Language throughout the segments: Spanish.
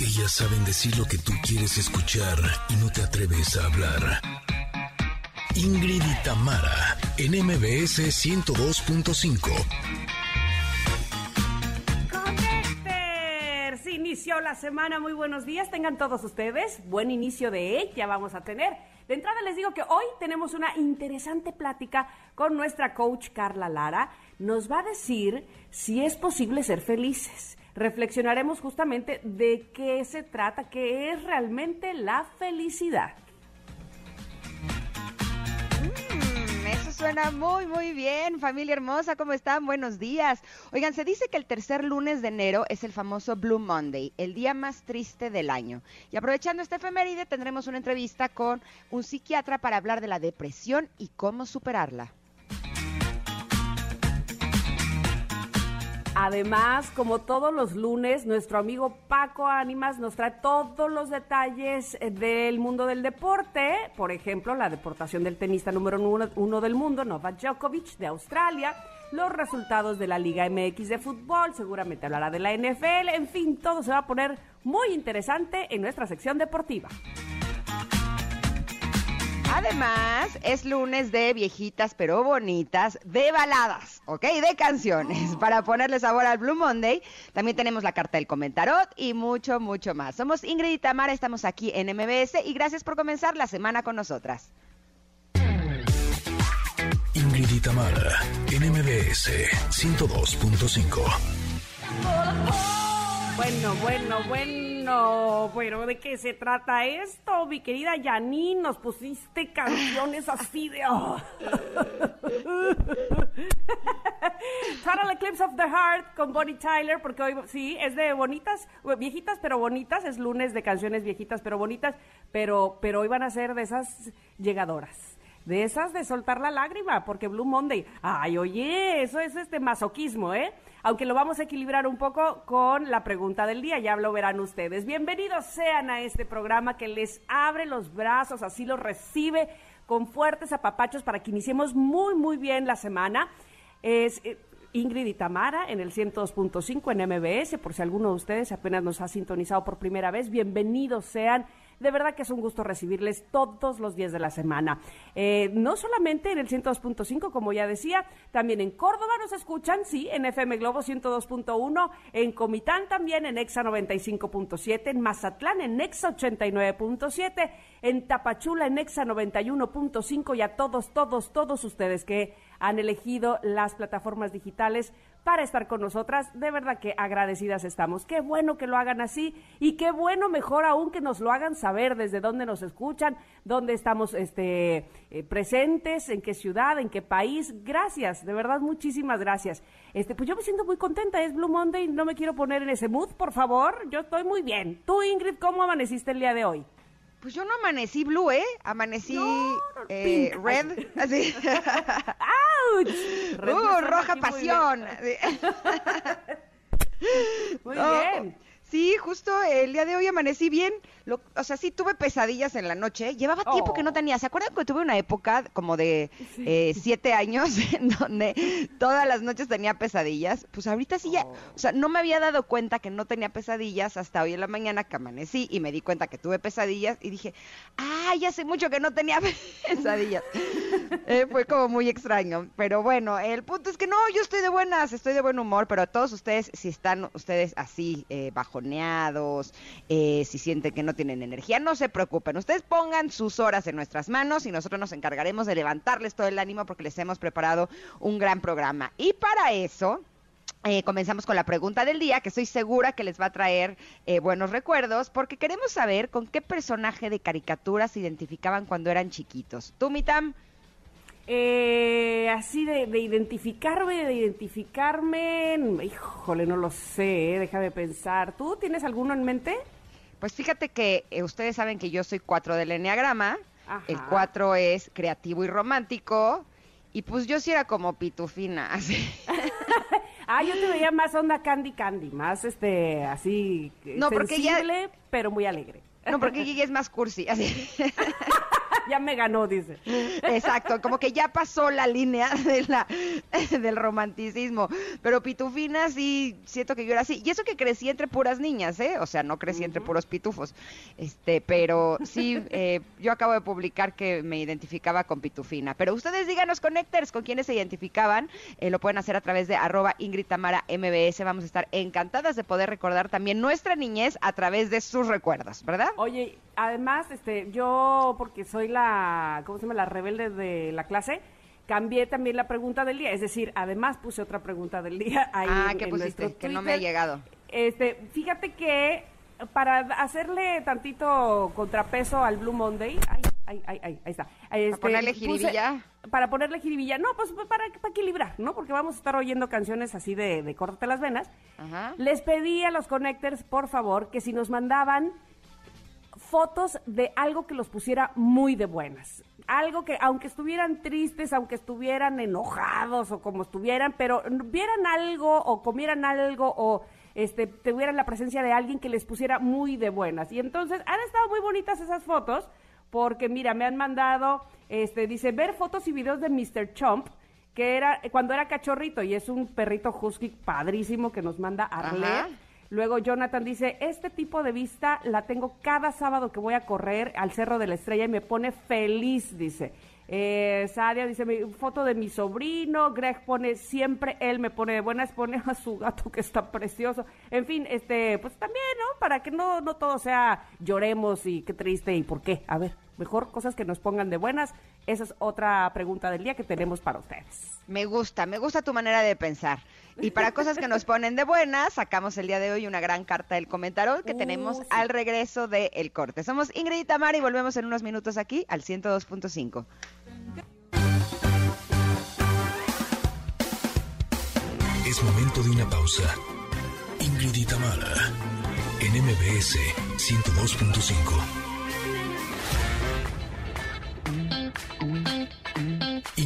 Ellas saben decir lo que tú quieres escuchar y no te atreves a hablar. Ingrid y Tamara, en MBS 102.5. Se inició la semana, muy buenos días, tengan todos ustedes, buen inicio de ella vamos a tener. De entrada les digo que hoy tenemos una interesante plática con nuestra coach Carla Lara. Nos va a decir si es posible ser felices reflexionaremos justamente de qué se trata, qué es realmente la felicidad. Mm, eso suena muy, muy bien, familia hermosa, ¿cómo están? Buenos días. Oigan, se dice que el tercer lunes de enero es el famoso Blue Monday, el día más triste del año. Y aprovechando este efeméride, tendremos una entrevista con un psiquiatra para hablar de la depresión y cómo superarla. Además, como todos los lunes, nuestro amigo Paco Ánimas nos trae todos los detalles eh, del mundo del deporte. Por ejemplo, la deportación del tenista número uno, del mundo, Novak Djokovic, de Australia. Los resultados de la Liga MX de fútbol, seguramente hablará de la NFL. En fin, todo se va a poner muy interesante en nuestra sección deportiva. Además, es lunes de viejitas pero bonitas, de baladas, ¿ok? De canciones, para ponerle sabor al Blue Monday. También tenemos la carta del comentarot y mucho, mucho más. Somos Ingrid y Tamara, estamos aquí en MBS y gracias por comenzar la semana con nosotras. Ingrid y Tamara, en MBS 102.5. Bueno, bueno, bueno, pero ¿de qué se trata esto? Mi querida Janine, nos pusiste canciones así de... Oh. Total Eclipse of the Heart con Bonnie Tyler, porque hoy sí, es de bonitas, viejitas pero bonitas, es lunes de canciones viejitas pero bonitas, pero, pero hoy van a ser de esas llegadoras de esas de soltar la lágrima, porque Blue Monday, ay, oye, eso es este masoquismo, ¿eh? Aunque lo vamos a equilibrar un poco con la pregunta del día, ya lo verán ustedes. Bienvenidos sean a este programa que les abre los brazos, así los recibe con fuertes apapachos para que iniciemos muy, muy bien la semana. Es eh, Ingrid y Tamara en el 102.5 en MBS, por si alguno de ustedes apenas nos ha sintonizado por primera vez, bienvenidos sean de verdad que es un gusto recibirles todos los días de la semana. Eh, no solamente en el 102.5, como ya decía, también en Córdoba nos escuchan, sí, en FM Globo 102.1, en Comitán también, en Exa 95.7, en Mazatlán, en Exa 89.7, en Tapachula, en Exa 91.5 y a todos, todos, todos ustedes que han elegido las plataformas digitales para estar con nosotras. De verdad que agradecidas estamos. Qué bueno que lo hagan así y qué bueno, mejor aún, que nos lo hagan saber desde dónde nos escuchan, dónde estamos este, eh, presentes, en qué ciudad, en qué país. Gracias, de verdad, muchísimas gracias. Este, pues yo me siento muy contenta, es Blue Monday, no me quiero poner en ese mood, por favor. Yo estoy muy bien. Tú, Ingrid, ¿cómo amaneciste el día de hoy? Pues yo no amanecí blue, ¿eh? Amanecí eh, red, así. ¡Auch! uh, roja pasión. Muy bien. Sí, justo el día de hoy amanecí bien. o sea, sí tuve pesadillas en la noche. Llevaba tiempo que no oh. tenía. ¿Se acuerdan que tuve una época como de eh, siete años en donde todas las noches tenía pesadillas? Pues ahorita sí ya, oh. o sea, no me había dado cuenta que no tenía pesadillas hasta hoy en la mañana que amanecí y me di cuenta que tuve pesadillas y dije, ¡ay, hace mucho que no tenía pesadillas! Eh, fue como muy extraño. Pero bueno, el punto es que no, yo estoy de buenas, estoy de buen humor, pero todos ustedes, si están ustedes así eh, bajo eh, si sienten que no tienen energía, no se preocupen. Ustedes pongan sus horas en nuestras manos y nosotros nos encargaremos de levantarles todo el ánimo porque les hemos preparado un gran programa. Y para eso... Eh, comenzamos con la pregunta del día, que estoy segura que les va a traer eh, buenos recuerdos, porque queremos saber con qué personaje de caricatura se identificaban cuando eran chiquitos. ¿Tú, Mitam? Eh, así de, identificarme, de identificarme, híjole, no lo sé, eh, déjame pensar. ¿Tú tienes alguno en mente? Pues fíjate que eh, ustedes saben que yo soy cuatro del Enneagrama. El cuatro es creativo y romántico. Y pues yo sí era como pitufina, así. ah, yo te veía más onda candy candy, más este, así, no, porque sensible, pero muy alegre. No, porque ella es más cursi, así. ya me ganó, dice. Exacto, como que ya pasó la línea de la, del romanticismo. Pero Pitufina sí, siento que yo era así. Y eso que crecí entre puras niñas, ¿eh? O sea, no crecí entre puros pitufos. Este, pero sí, eh, yo acabo de publicar que me identificaba con Pitufina. Pero ustedes díganos, Connectors, con quiénes se identificaban. Eh, lo pueden hacer a través de arroba Ingrid Tamara MBS. Vamos a estar encantadas de poder recordar también nuestra niñez a través de sus recuerdos, ¿verdad? Oye, además, este, yo, porque soy la, ¿cómo se llama? La rebelde de la clase, cambié también la pregunta del día. Es decir, además puse otra pregunta del día ahí ah, en, ¿qué en pusiste? Que no me ha llegado. Este, fíjate que para hacerle tantito contrapeso al Blue Monday, ay, ay, ay, ay, ahí está. Este, ponerle puse- jiribilla? para ponerle jiribilla, no, pues para, para equilibrar, ¿no? Porque vamos a estar oyendo canciones así de, de córtate las venas. Ajá. Les pedí a los connectors, por favor, que si nos mandaban fotos de algo que los pusiera muy de buenas. Algo que, aunque estuvieran tristes, aunque estuvieran enojados o como estuvieran, pero vieran algo o comieran algo o este, tuvieran la presencia de alguien que les pusiera muy de buenas. Y entonces han estado muy bonitas esas fotos porque, mira, me han mandado, este, dice, ver fotos y videos de Mr. Chomp, que era cuando era cachorrito y es un perrito husky padrísimo que nos manda Arlet. Luego Jonathan dice, este tipo de vista la tengo cada sábado que voy a correr al Cerro de la Estrella y me pone feliz, dice. Eh, Sadia dice, mi foto de mi sobrino, Greg pone, siempre él me pone de buenas, pone a su gato que está precioso. En fin, este, pues también, ¿no? Para que no, no todo sea lloremos y qué triste y por qué. A ver, mejor cosas que nos pongan de buenas. Esa es otra pregunta del día que tenemos para ustedes. Me gusta, me gusta tu manera de pensar. Y para cosas que nos ponen de buenas, sacamos el día de hoy una gran carta del comentario que Uh, tenemos sí. al regreso de El Corte. Somos Ingrid y Tamara y volvemos en unos minutos aquí al 102.5. Es momento de una pausa. Ingrid y Tamara, en MBS 102.5.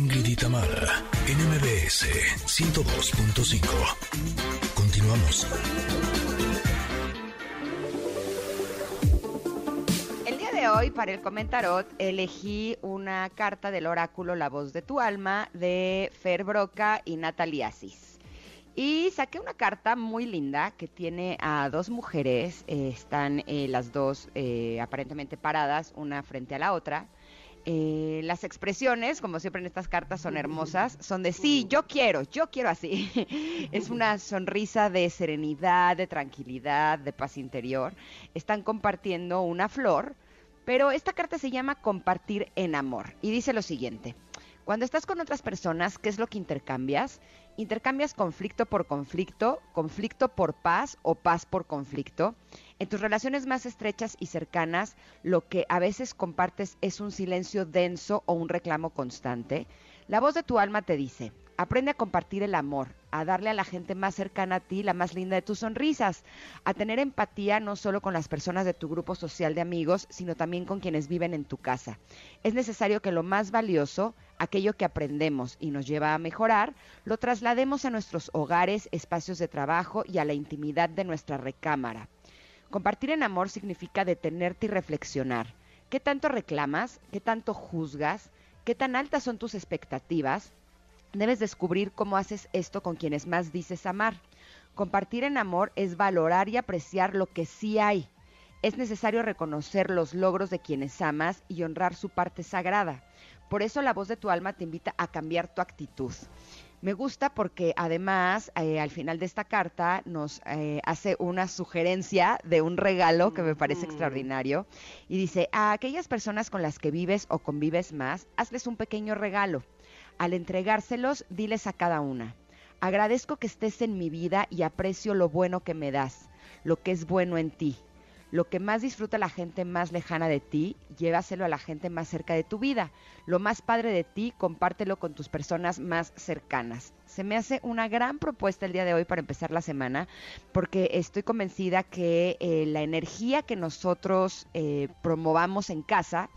Ingrid y Tamara, en MBS 102.5. Continuamos. El día de hoy, para el comentarot, elegí una carta del oráculo La Voz de tu Alma de Fer Broca y Natalie Asís. Y saqué una carta muy linda que tiene a dos mujeres, eh, están eh, las dos eh, aparentemente paradas, una frente a la otra. Eh, las expresiones, como siempre en estas cartas, son hermosas, son de sí, yo quiero, yo quiero así. es una sonrisa de serenidad, de tranquilidad, de paz interior. Están compartiendo una flor, pero esta carta se llama compartir en amor y dice lo siguiente. Cuando estás con otras personas, ¿qué es lo que intercambias? Intercambias conflicto por conflicto, conflicto por paz o paz por conflicto. En tus relaciones más estrechas y cercanas, lo que a veces compartes es un silencio denso o un reclamo constante. La voz de tu alma te dice, aprende a compartir el amor, a darle a la gente más cercana a ti la más linda de tus sonrisas, a tener empatía no solo con las personas de tu grupo social de amigos, sino también con quienes viven en tu casa. Es necesario que lo más valioso, aquello que aprendemos y nos lleva a mejorar, lo traslademos a nuestros hogares, espacios de trabajo y a la intimidad de nuestra recámara. Compartir en amor significa detenerte y reflexionar. ¿Qué tanto reclamas? ¿Qué tanto juzgas? ¿Qué tan altas son tus expectativas? Debes descubrir cómo haces esto con quienes más dices amar. Compartir en amor es valorar y apreciar lo que sí hay. Es necesario reconocer los logros de quienes amas y honrar su parte sagrada. Por eso la voz de tu alma te invita a cambiar tu actitud. Me gusta porque además eh, al final de esta carta nos eh, hace una sugerencia de un regalo que me parece extraordinario y dice, a aquellas personas con las que vives o convives más, hazles un pequeño regalo. Al entregárselos, diles a cada una, agradezco que estés en mi vida y aprecio lo bueno que me das, lo que es bueno en ti. Lo que más disfruta la gente más lejana de ti, llévaselo a la gente más cerca de tu vida. Lo más padre de ti, compártelo con tus personas más cercanas. Se me hace una gran propuesta el día de hoy para empezar la semana, porque estoy convencida que eh, la energía que nosotros eh, promovamos en casa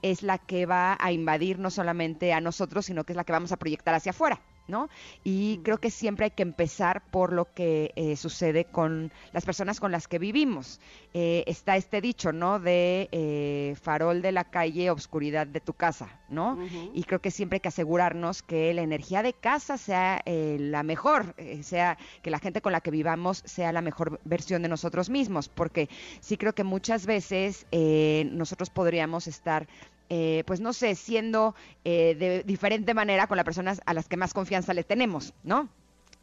es la que va a invadir no solamente a nosotros, sino que es la que vamos a proyectar hacia afuera. ¿No? Y creo que siempre hay que empezar por lo que eh, sucede con las personas con las que vivimos. Eh, está este dicho, ¿no? De eh, farol de la calle, obscuridad de tu casa, ¿no? Y creo que siempre hay que asegurarnos que la energía de casa sea la mejor, sea que la gente con la que vivamos sea la mejor versión de nosotros mismos, porque sí creo que muchas veces nosotros podríamos estar eh, pues no sé, siendo eh, de diferente manera con las personas a las que más confianza le tenemos, ¿no?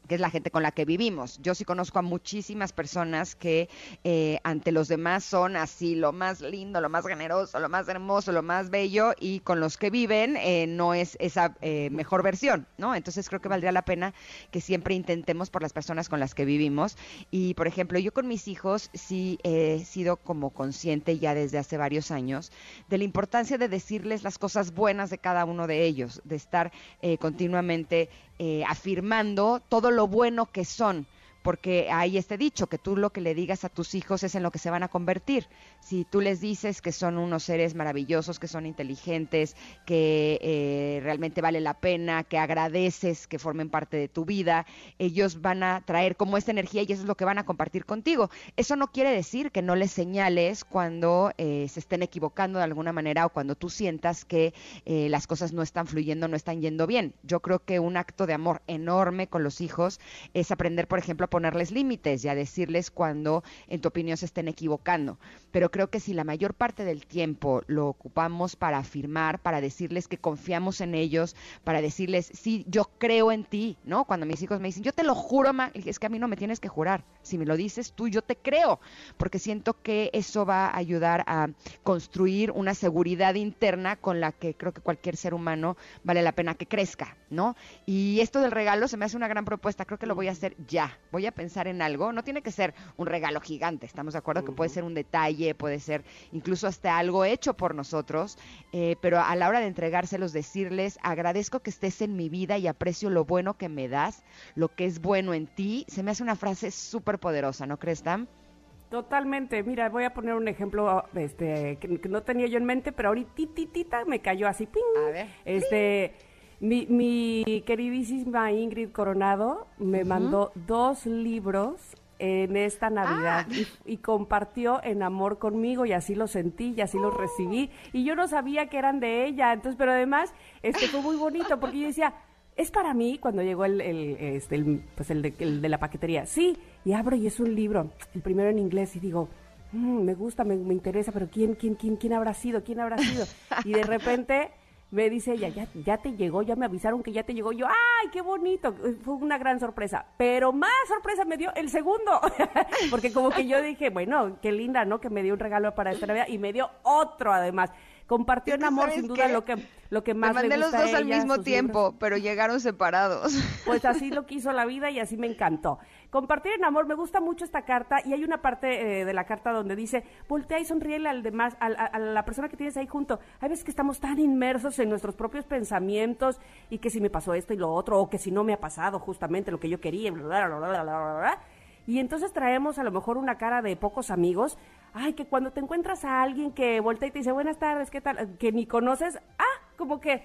Que es la gente con la que vivimos. Yo sí conozco a muchísimas personas que eh, ante los demás son así lo más lindo, lo más generoso, lo más hermoso, lo más bello y con los que viven eh, no es esa eh, mejor versión, ¿no? Entonces creo que valdría la pena que siempre intentemos por las personas con las que vivimos. Y por ejemplo, yo con mis hijos sí he sido como consciente ya desde hace varios años de la importancia de decirles las cosas buenas de cada uno de ellos, de estar continuamente eh, afirmando todo lo bueno que son porque hay este dicho, que tú lo que le digas a tus hijos es en lo que se van a convertir. Si tú les dices que son unos seres maravillosos, que son inteligentes, que eh, realmente vale la pena, que agradeces que formen parte de tu vida, ellos van a traer como esta energía y eso es lo que van a compartir contigo. Eso no quiere decir que no les señales cuando eh, se estén equivocando de alguna manera o cuando tú sientas que eh, las cosas no están fluyendo, no están yendo bien. Yo creo que un acto de amor enorme con los hijos es aprender, por ejemplo, ponerles límites y a decirles cuando en tu opinión se estén equivocando. Pero creo que si la mayor parte del tiempo lo ocupamos para afirmar, para decirles que confiamos en ellos, para decirles, sí, yo creo en ti, ¿no? Cuando mis hijos me dicen, yo te lo juro, ma, es que a mí no me tienes que jurar. Si me lo dices tú, yo te creo, porque siento que eso va a ayudar a construir una seguridad interna con la que creo que cualquier ser humano vale la pena que crezca, ¿no? Y esto del regalo se me hace una gran propuesta, creo que lo voy a hacer ya. A pensar en algo, no tiene que ser un regalo gigante, estamos de acuerdo que puede ser un detalle, puede ser incluso hasta algo hecho por nosotros, eh, pero a la hora de entregárselos, decirles, agradezco que estés en mi vida y aprecio lo bueno que me das, lo que es bueno en ti, se me hace una frase súper poderosa, ¿no crees, Tam? Totalmente. Mira, voy a poner un ejemplo este, que, no tenía yo en mente, pero ahorita me cayó así. ¡ping! A ver. Este, mi, mi queridísima Ingrid Coronado me mandó dos libros en esta Navidad ah. y, compartió en amor conmigo y así lo sentí y así lo recibí y yo no sabía que eran de ella, entonces, pero además este fue muy bonito porque yo decía, es para mí cuando llegó el, el, este, pues el de, el de, la paquetería, sí, y abro y es un libro, el primero en inglés y digo, mm, me gusta, me, me interesa, pero ¿quién, quién, quién, quién habrá sido? ¿Quién habrá sido? Y de repente me dice ella, ya, ya te llegó, ya me avisaron que ya te llegó. Yo, ¡ay, qué bonito! Fue una gran sorpresa. Pero más sorpresa me dio el segundo. Porque como que yo dije, bueno, qué linda, ¿no? Que me dio un regalo para esta Navidad y me dio otro además compartió en amor sin duda lo que lo que más me mandé los dos al mismo tiempo, pero llegaron separados. Pues así lo quiso la vida y así me encantó. Compartir en amor, me gusta mucho esta carta y hay una parte eh, de la carta donde dice, voltea y sonríele al demás, a, la persona que tienes ahí junto. Hay veces que estamos tan inmersos en nuestros propios pensamientos y que si me pasó esto y lo otro, o que si no me ha pasado justamente lo que yo quería, bla, bla, bla, bla, bla, y entonces traemos a lo mejor una cara de pocos amigos. Ay, que cuando te encuentras a alguien que voltea y te dice buenas tardes, ¿qué tal? Que ni conoces, ah, como que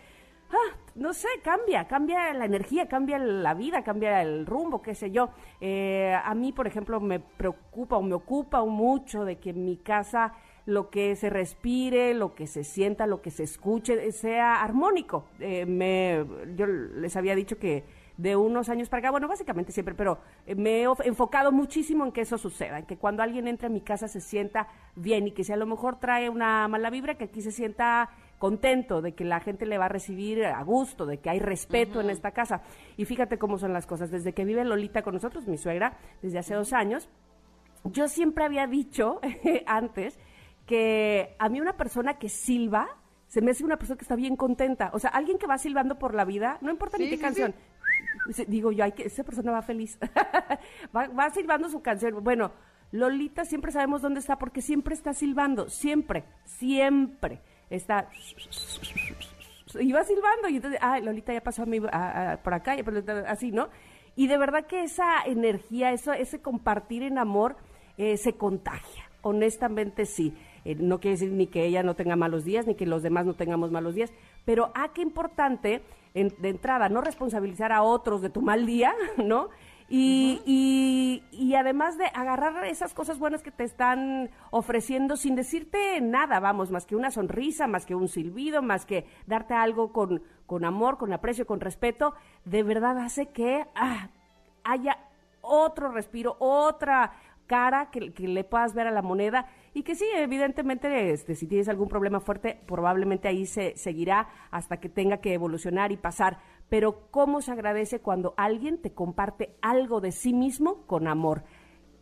ah, no sé, cambia, cambia la energía, cambia la vida, cambia el rumbo, qué sé yo. Eh, a mí, por ejemplo, me preocupa o me ocupa mucho de que en mi casa lo que se respire, lo que se sienta, lo que se escuche, sea armónico. Eh, me, yo les había dicho que de unos años para acá, bueno, básicamente siempre, pero eh, me he enfocado muchísimo en que eso suceda, en que cuando alguien entra a mi casa se sienta bien y que si a lo mejor trae una mala vibra, que aquí se sienta contento de que la gente le va a recibir a gusto, de que hay respeto en esta casa. Y fíjate cómo son las cosas. Desde que vive Lolita con nosotros, mi suegra, desde hace dos años, yo siempre había dicho antes que a mí una persona que silba, se me hace una persona que está bien contenta. O sea, alguien que va silbando por la vida, no importa ni qué canción, digo yo, hay que, esa persona va feliz, va, va silbando su canción. Bueno, Lolita siempre sabemos dónde está porque siempre está silbando, siempre, siempre está va silbando y entonces, ah, Lolita ya pasó a por acá, así, ¿no? Y de verdad que esa energía, eso, ese compartir en amor eh, se contagia, honestamente sí. Eh, no quiere decir ni que ella no tenga malos días, ni que los demás no tengamos malos días, pero ah, qué importante de entrada no responsabilizar a otros de tu mal día, ¿no? Y, y, y, además de agarrar esas cosas buenas que te están ofreciendo sin decirte nada, vamos, más que una sonrisa, más que un silbido, más que darte algo con, con amor, con aprecio, con respeto, de verdad hace que ah, haya otro respiro, otra cara que, le puedas ver a la moneda y que sí, evidentemente, este, si tienes algún problema fuerte, probablemente ahí se seguirá hasta que tenga que evolucionar y pasar. Pero cómo se agradece cuando alguien te comparte algo de sí mismo con amor.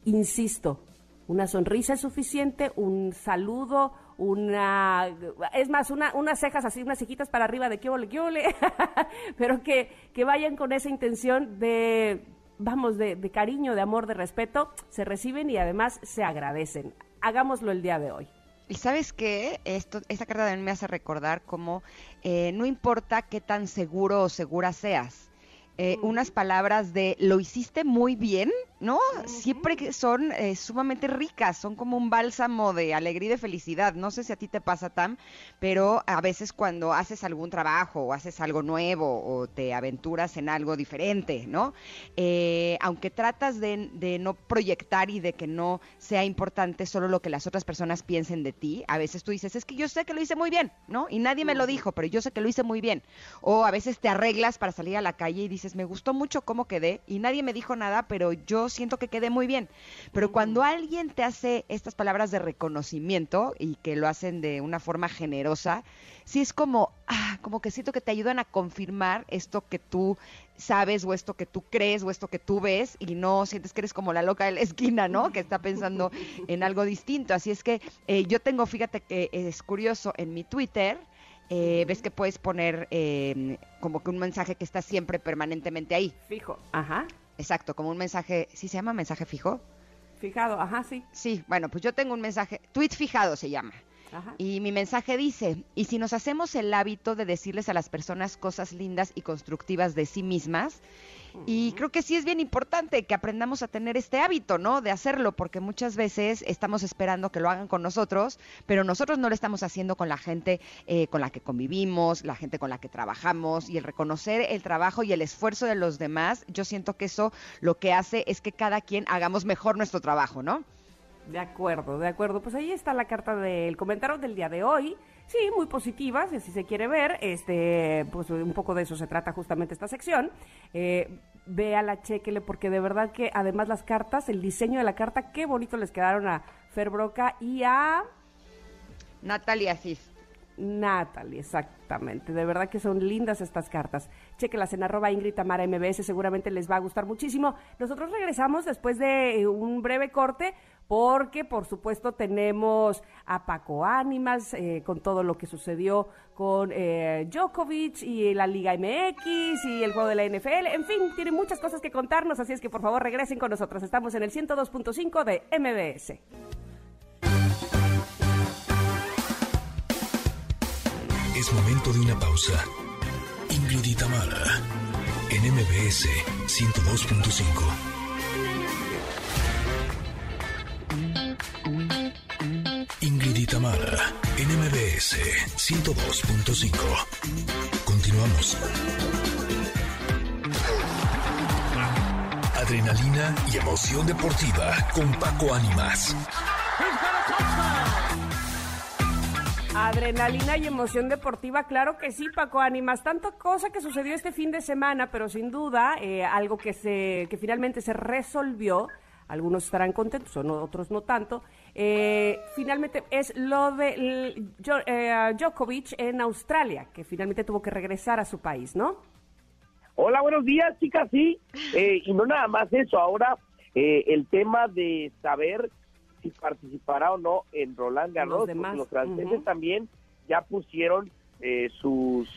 Insisto, una sonrisa es suficiente, un saludo, una, es más, una, unas cejas así, unas cejitas para arriba de qué ole, qué ole, pero que, que vayan con esa intención de vamos, de, cariño, de amor, de respeto, se reciben y además se agradecen. Hagámoslo el día de hoy. Y sabes qué, Esto, esta carta también me hace recordar cómo eh, no importa qué tan seguro o segura seas, eh, unas palabras de lo hiciste muy bien, ¿no? Siempre son eh, sumamente ricas, son como un bálsamo de alegría y de felicidad. No sé si a ti te pasa, Tam, pero a veces cuando haces algún trabajo o haces algo nuevo o te aventuras en algo diferente, ¿no? Eh, aunque tratas de, de, no proyectar y de que no sea importante solo lo que las otras personas piensen de ti, a veces tú dices, es que yo sé que lo hice muy bien, ¿no? Y nadie me lo dijo, pero yo sé que lo hice muy bien. O a veces te arreglas para salir a la calle y dices, me gustó mucho cómo quedé y nadie me dijo nada, pero yo siento que quedé muy bien. Pero cuando alguien te hace estas palabras de reconocimiento y que lo hacen de una forma generosa, sí es como, ah, como que siento que te ayudan a confirmar esto que tú sabes o esto que tú crees o esto que tú ves y no sientes que eres como la loca de la esquina, ¿no? Que está pensando en algo distinto. Así es que eh, yo tengo, fíjate que es curioso, en mi Twitter, eh, ves que puedes poner eh, como que un mensaje que está siempre permanentemente ahí. Fijo, ajá. Exacto, como un mensaje, ¿sí se llama mensaje fijo? Fijado, ajá, sí. Sí, bueno, pues yo tengo un mensaje, tweet fijado se llama. Y mi mensaje dice, y si nos hacemos el hábito de decirles a las personas cosas lindas y constructivas de sí mismas, y creo que sí es bien importante que aprendamos a tener este hábito, ¿no? De hacerlo, porque muchas veces estamos esperando que lo hagan con nosotros, pero nosotros no lo estamos haciendo con la gente eh, con la que convivimos, la gente con la que trabajamos, y el reconocer el trabajo y el esfuerzo de los demás, yo siento que eso lo que hace es que cada quien hagamos mejor nuestro trabajo, ¿no? De acuerdo, de acuerdo. Pues ahí está la carta del comentario del día de hoy. Sí, muy positiva, si se quiere ver. Este, pues un poco de eso se trata justamente esta sección. Eh, véala, chequele, porque de verdad que además las cartas, el diseño de la carta, qué bonito les quedaron a Fer Broca y a Natalia Cis. Natalie, exactamente. De verdad que son lindas estas cartas. Chequelas en arroba Ingrid Tamara MBS, seguramente les va a gustar muchísimo. Nosotros regresamos después de eh, un breve corte porque por supuesto tenemos a Paco Ánimas eh, con todo lo que sucedió con eh, Djokovic y la Liga MX y el juego de la NFL. En fin, tiene muchas cosas que contarnos, así es que por favor regresen con nosotros. Estamos en el 102.5 de MBS. Es momento de una pausa. Ingrid y en MBS 102.5. Y en MBS 102.5. Continuamos. Adrenalina y emoción deportiva con Paco Ánimas. Adrenalina y emoción deportiva, claro que sí, Paco Ánimas. Tanto cosa que sucedió este fin de semana, pero sin duda eh, algo que, se, que finalmente se resolvió algunos estarán contentos, otros no tanto. Eh, finalmente es lo de eh, Djokovic en Australia, que finalmente tuvo que regresar a su país, ¿no? Hola, buenos días, chicas, sí. Eh, y no nada más eso, ahora el tema de saber si participará o no en Roland Garros, los, los franceses también ya pusieron sus,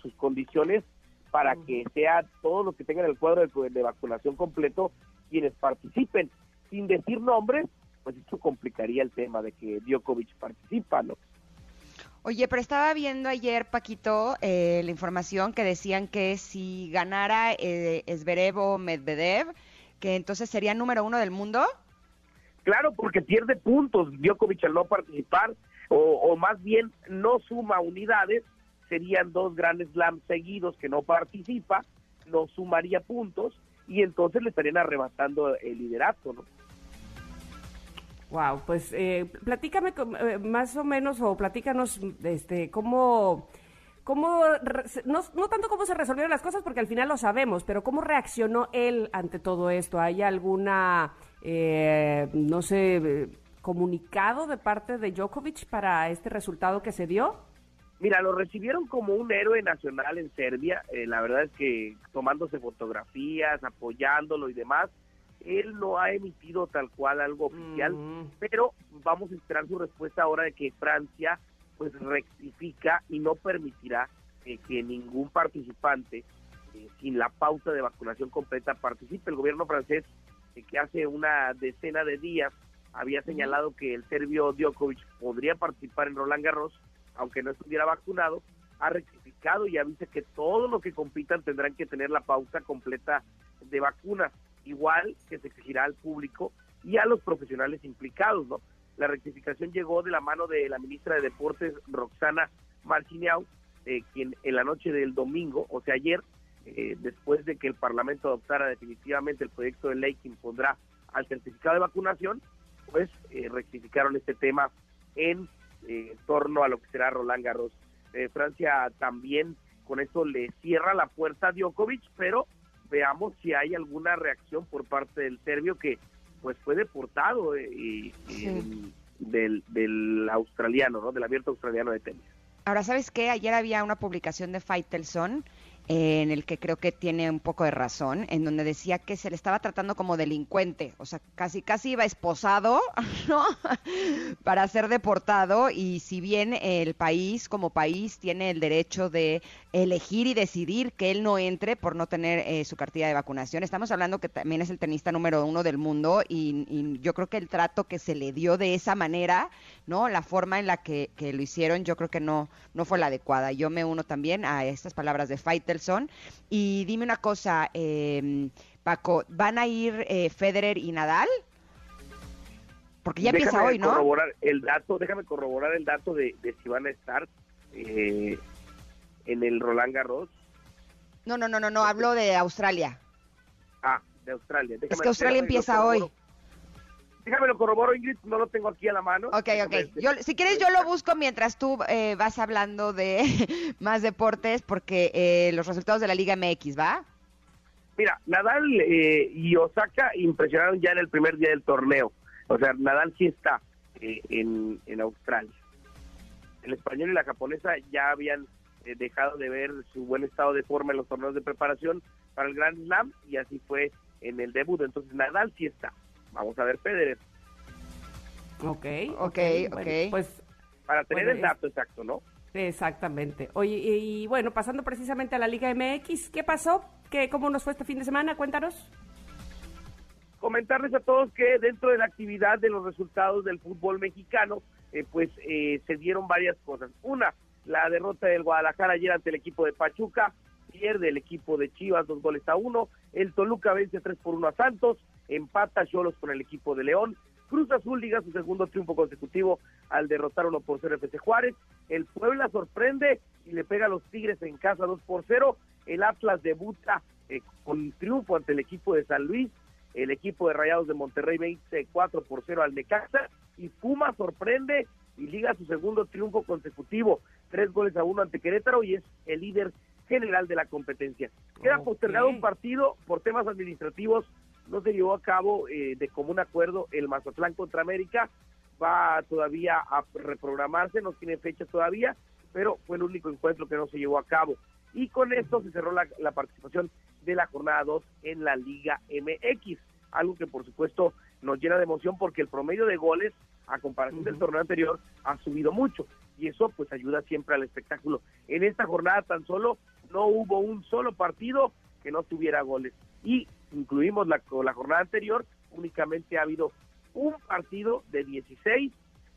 sus condiciones para que sea todo lo que tengan el cuadro de vacunación completo quienes participen. Sin decir nombres, pues esto complicaría el tema de que Djokovic participa, ¿no? Oye, pero estaba viendo ayer, Paquito, eh, la información que decían que si ganara eh, o Medvedev, que entonces sería número uno del mundo. Claro, porque pierde puntos Djokovic al no participar, o, o más bien no suma unidades serían dos grandes slams seguidos que no participa, no sumaría puntos y entonces le estarían arrebatando el liderato, ¿no? Wow, pues eh, platícame eh, más o menos o platícanos este cómo cómo no, no, tanto cómo se resolvieron las cosas porque al final lo sabemos, pero cómo reaccionó él ante todo esto. ¿Hay alguna eh, no sé comunicado de parte de Djokovic para este resultado que se dio? Mira, lo recibieron como un héroe nacional en Serbia. Eh, la verdad es que tomándose fotografías, apoyándolo y demás él no ha emitido tal cual algo oficial, mm. pero vamos a esperar su respuesta ahora de que Francia pues rectifica y no permitirá eh, que ningún participante eh, sin la pauta de vacunación completa participe. El gobierno francés, eh, que hace una decena de días había señalado que el serbio Djokovic podría participar en Roland Garros, aunque no estuviera vacunado, ha rectificado y avisa que todos los que compitan tendrán que tener la pauta completa de vacunas igual que se exigirá al público y a los profesionales implicados, ¿no? La rectificación llegó de la mano de la ministra de Deportes, Roxana Marcineau, eh, quien en la noche del domingo, o sea, ayer, eh, después de que el Parlamento adoptara definitivamente el proyecto de ley que impondrá al certificado de vacunación, pues eh, rectificaron este tema en torno a lo que será Roland Garros. Francia también con esto le cierra la puerta a Djokovic, pero veamos si hay alguna reacción por parte del serbio que pues fue deportado eh, del, del australiano, ¿no? Del abierto australiano de tenis. Ahora, ¿sabes qué? Ayer había una publicación de Faitelson en el que creo que tiene un poco de razón, en donde decía que se le estaba tratando como delincuente, o sea, casi casi iba esposado, ¿no? Para ser deportado y si bien el país como país tiene el derecho de elegir y decidir que él no entre por no tener eh, su cartilla de vacunación, estamos hablando que también es el tenista número uno del mundo y, y, yo creo que el trato que se le dio de esa manera, ¿no? La forma en la que, que lo hicieron, yo creo que no, no fue la adecuada. Yo me uno también a estas palabras de Fighter y dime una cosa, eh, Paco, ¿van a ir eh, Federer y Nadal? Porque ya empieza hoy, ¿no? Corroborar el dato, déjame corroborar el dato de, si van a estar eh, en el Roland Garros. No, no, no, no, no, hablo de Australia. Ah, de Australia. es que Australia empieza hoy. Déjame lo corroboro, Ingrid, no lo tengo aquí a la mano. Ok, ok. Yo, si quieres, yo lo busco mientras tú eh, vas hablando de más deportes, porque eh, los resultados de la Liga MX, ¿va? Mira, Nadal eh, y Osaka impresionaron ya en el primer día del torneo. O sea, Nadal sí está en, en Australia. El español y la japonesa ya habían dejado de ver su buen estado de forma en los torneos de preparación para el Grand Slam y así fue en el debut. Entonces, Nadal sí está. Vamos a ver Federer. Ok, ok, ok. pues para tener el dato exacto, ¿no? Exactamente. Oye, y, bueno, pasando precisamente a la Liga MX, ¿qué pasó? ¿Qué, ¿Cómo nos fue este fin de semana? Cuéntanos. Comentarles a todos que dentro de la actividad de los resultados del fútbol mexicano, eh, pues eh, se dieron varias cosas. Una, la derrota del Guadalajara ayer ante el equipo de Pachuca, pierde el equipo de Chivas dos goles a uno, el Toluca vence tres por uno a Santos, empata Cholos con el equipo de León, Cruz Azul liga su segundo triunfo consecutivo al derrotar uno por 0 FC Juárez, el Puebla sorprende y le pega a los Tigres en casa 2 por 0, el Atlas debuta eh, con triunfo ante el equipo de San Luis, el equipo de Rayados de Monterrey vence 4 por 0 al Necaxa. Y Puma sorprende y liga su segundo triunfo consecutivo, tres goles a uno ante Querétaro y es el líder general de la competencia. Queda postergado un partido por temas administrativos, no se llevó a cabo eh, de común acuerdo el Mazatlán contra América, va todavía a reprogramarse, no tiene fecha todavía, pero fue el único encuentro que no se llevó a cabo. Y con esto se cerró la, participación de la jornada 2 en la Liga MX, algo que por supuesto nos llena de emoción porque el promedio de goles a comparación del torneo anterior ha subido mucho y eso pues ayuda siempre al espectáculo. En esta jornada tan solo no hubo un solo partido que no tuviera goles. Y incluimos la, la jornada anterior, únicamente ha habido un partido de 16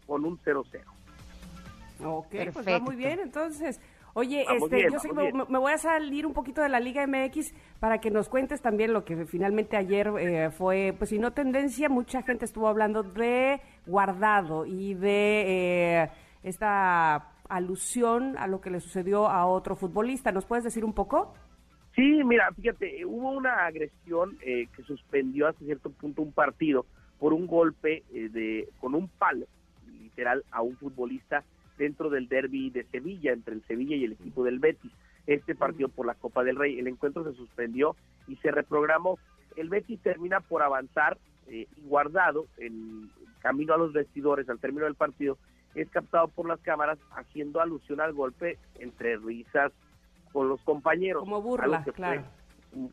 con un 0-0. Ok, pues va muy bien, entonces. Oye, este, yo sé que me, voy a salir un poquito de la Liga MX para que nos cuentes también lo que finalmente ayer eh, fue, pues si no tendencia, mucha gente estuvo hablando de guardado y de eh, esta alusión a lo que le sucedió a otro futbolista. ¿Nos puedes decir un poco? Sí, mira, fíjate, hubo una agresión eh, que suspendió hasta cierto punto un partido por un golpe eh, de con un palo, literal, a un futbolista dentro del derby de Sevilla, entre el Sevilla y el equipo del Betis. Este partido por la Copa del Rey. El encuentro se suspendió y se reprogramó. El Betis termina por avanzar eh, y guardado en camino a los vestidores al término del partido. Es captado por las cámaras haciendo alusión al golpe entre risas con los compañeros. Como burla, claro.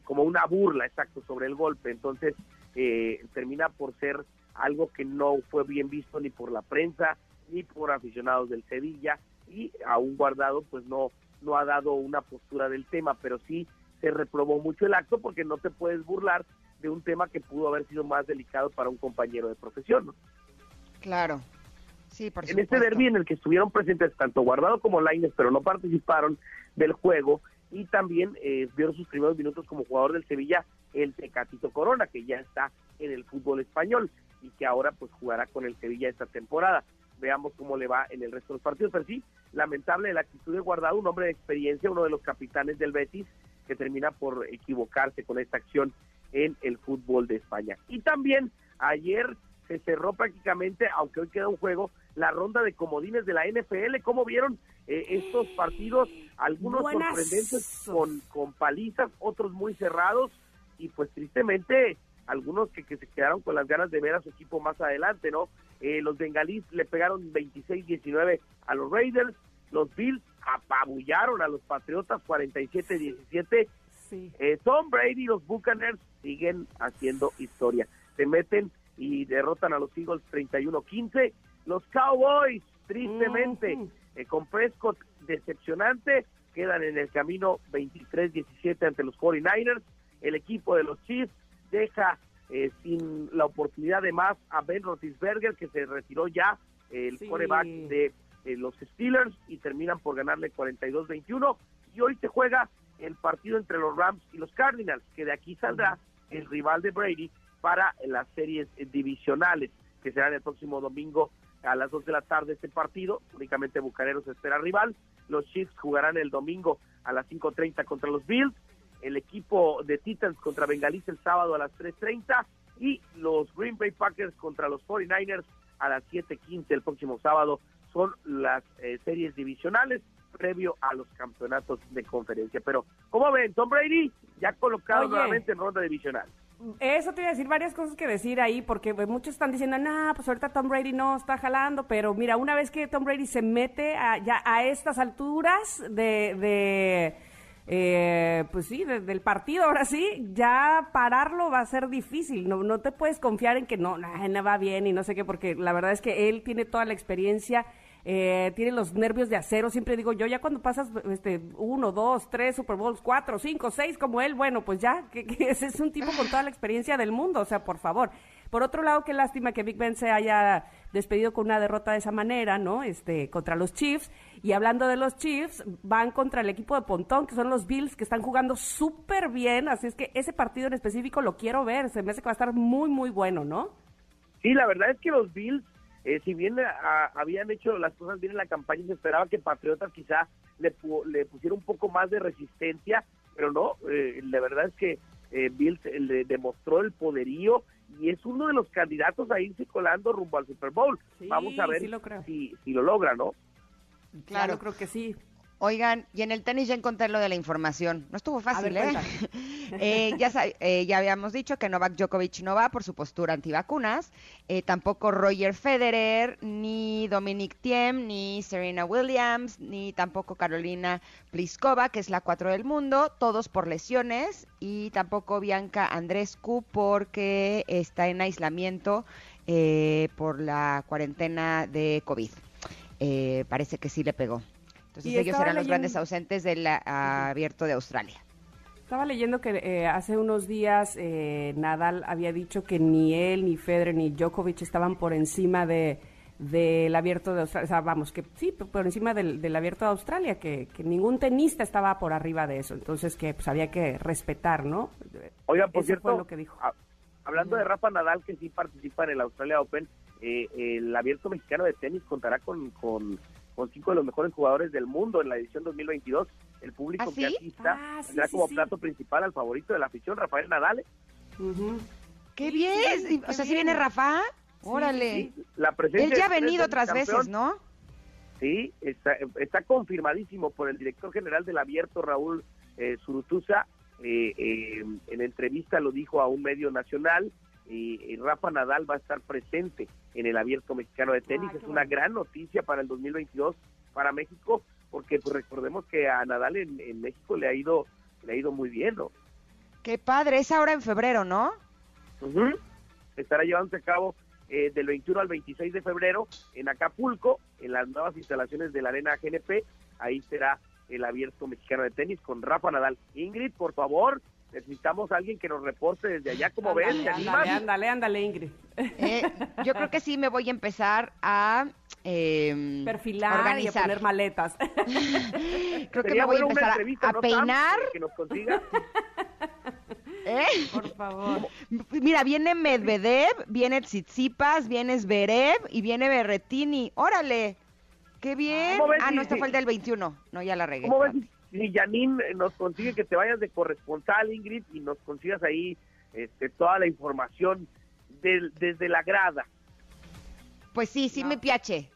como una burla, exacto, sobre el golpe. Entonces, eh, termina por ser algo que no fue bien visto ni por la prensa, ni por aficionados del Sevilla, y aún guardado, pues no, no ha dado una postura del tema, pero sí se reprobó mucho el acto porque no te puedes burlar de un tema que pudo haber sido más delicado para un compañero de profesión. Claro. Sí, por en este derby en el que estuvieron presentes tanto Guardado como Lainez, pero no participaron del juego, y también eh, vieron sus primeros minutos como jugador del Sevilla el Tecatito Corona, que ya está en el fútbol español y que ahora pues jugará con el Sevilla esta temporada. Veamos cómo le va en el resto de los partidos. Pero sí, lamentable la actitud de Guardado, un hombre de experiencia, uno de los capitanes del Betis, que termina por equivocarse con esta acción en el fútbol de España. Y también ayer se cerró prácticamente, aunque hoy queda un juego, la ronda de comodines de la NFL. ¿Cómo vieron eh, estos partidos? Algunos sorprendentes con, con palizas, otros muy cerrados y pues tristemente algunos que, que se quedaron con las ganas de ver a su equipo más adelante, ¿no? Eh, los bengalíes le pegaron 26-19 a los Raiders, los Bills apabullaron a los Patriotas 47-17. Sí. Eh, Tom Brady y los Buccaneers siguen haciendo historia. Se meten y derrotan a los Eagles 31-15. Los Cowboys, tristemente, eh, con Prescott decepcionante, quedan en el camino 23-17 ante los 49ers. El equipo de los Chiefs deja eh, sin la oportunidad de más a Ben Roethlisberger, que se retiró ya, el coreback de eh, los Steelers, y terminan por ganarle 42-21. Y hoy se juega el partido entre los Rams y los Cardinals, que de aquí saldrá el rival de Brady para las series divisionales, que serán el próximo domingo a las 2 de la tarde este partido. Únicamente Bucaneros espera rival. Los Chiefs jugarán el domingo a las 5.30 contra los Bills. El equipo de Titans contra Bengalis el sábado a las 3.30 y los Green Bay Packers contra los 49ers a las 7.15 el próximo sábado. Son las eh, series divisionales previo a los campeonatos de conferencia. Pero, ¿cómo ven? Tom Brady ya colocado nuevamente en ronda divisional. Eso te iba a decir varias cosas que decir ahí, porque pues, muchos están diciendo, nah, pues ahorita Tom Brady no está jalando, pero mira, una vez que Tom Brady se mete a, ya a estas alturas de, de eh, pues sí, del partido, ahora sí, ya pararlo va a ser difícil, no, no te puedes confiar en que no, no va bien y no sé qué, porque la verdad es que él tiene toda la experiencia eh, tiene los nervios de acero. Siempre digo yo, ya cuando pasas este, uno, dos, tres Super Bowls, cuatro, cinco, seis como él, bueno, pues ya, que, ese es un tipo con toda la experiencia del mundo, o sea, por favor. Por otro lado, qué lástima que Big Ben se haya despedido con una derrota de esa manera, ¿no? Este, contra los Chiefs. Y hablando de los Chiefs, van contra el equipo de Pontón, que son los Bills, que están jugando súper bien. Así es que ese partido en específico lo quiero ver. Se me hace que va a estar muy, muy bueno, ¿no? Sí, la verdad es que los Bills eh, si bien habían hecho las cosas bien en la campaña, se esperaba que Patriotas quizá le, le pusiera un poco más de resistencia, pero no, eh, la verdad es que eh, Bills le demostró el poderío y es uno de los candidatos a irse colando rumbo al Super Bowl. Vamos a ver Si, si lo logra, ¿no? Claro, creo que sí. Oigan, y en el tenis ya encontré lo de la información. No estuvo fácil, ¿eh? eh, ya, eh, ya habíamos dicho que Novak Djokovic no va por su postura antivacunas. Eh, tampoco Roger Federer, ni Dominic Thiem, ni Serena Williams, ni tampoco Carolina Pliskova, que es la cuatro del mundo, todos por lesiones. Y tampoco Bianca Andrescu porque está en aislamiento eh, por la cuarentena de COVID. parece que sí le pegó. Entonces ellos eran los grandes ausentes del abierto de Australia. Estaba leyendo que eh, hace unos días eh, Nadal había dicho que ni él, ni Federer, ni Djokovic estaban por encima de del abierto de Australia, o sea, vamos, que sí, por encima del, abierto de Australia, que, ningún tenista estaba por arriba de eso, entonces que pues había que respetar, ¿no? Oiga, por cierto, lo que dijo. hablando de Rafa Nadal, que sí participa en el Australia Open, eh, el abierto mexicano de tenis contará con, con con cinco de los mejores jugadores del mundo en la edición 2022. El público ¿Ah, que sí? asista Ah, sí, tendrá sí, como sí. plato principal al favorito de la afición, Rafael Nadal. Ujú. ¡Qué bien! sí, o sea, ¿sí viene. Rafa? Órale. Sí, la presencia Él ya ha venido otras veces, ¿no? Sí, está, está confirmadísimo por el director general del Abierto, Raúl eh, Zurutuza. Eh, eh, en entrevista lo dijo a un medio nacional. Y, y Rafa Nadal va a estar presente en el Abierto Mexicano de Tenis. Ah, es una bueno. gran noticia para el 2022 para México, porque pues, recordemos que a Nadal en, en México le ha ido le ha ido muy bien, ¿no? Qué padre. Es ahora en febrero, ¿no? Ujú. Estará llevándose a cabo eh, del 21 al 26 de febrero en Acapulco, en las nuevas instalaciones de la Arena GNP. Ahí será el abierto mexicano de tenis con Rafa Nadal. Ingrid, por favor, necesitamos a alguien que nos reporte desde allá. ¿Cómo ves? Ándale, ¿Te ándale, animas? ándale, ándale, Ingrid. Eh, yo creo que sí me voy a empezar a eh, Perfilar y a organizar. poner maletas. Creo que me voy a empezar a, a ¿no, Sam? peinar. Que nos consiga. ¿eh? Por favor. Mira, viene Medvedev, viene Tsitsipas, viene Zverev y viene Berretini. ¡Órale! ¡Qué bien! ¿Cómo ves, Ah, no, esta fue el del 21. No, ya la regué. ¿Cómo ves si Janine eh, nos consigue que te vayas de corresponsal, Ingrid, y nos consigas ahí este, toda la información del- desde la grada? Pues sí, sí No. me piache.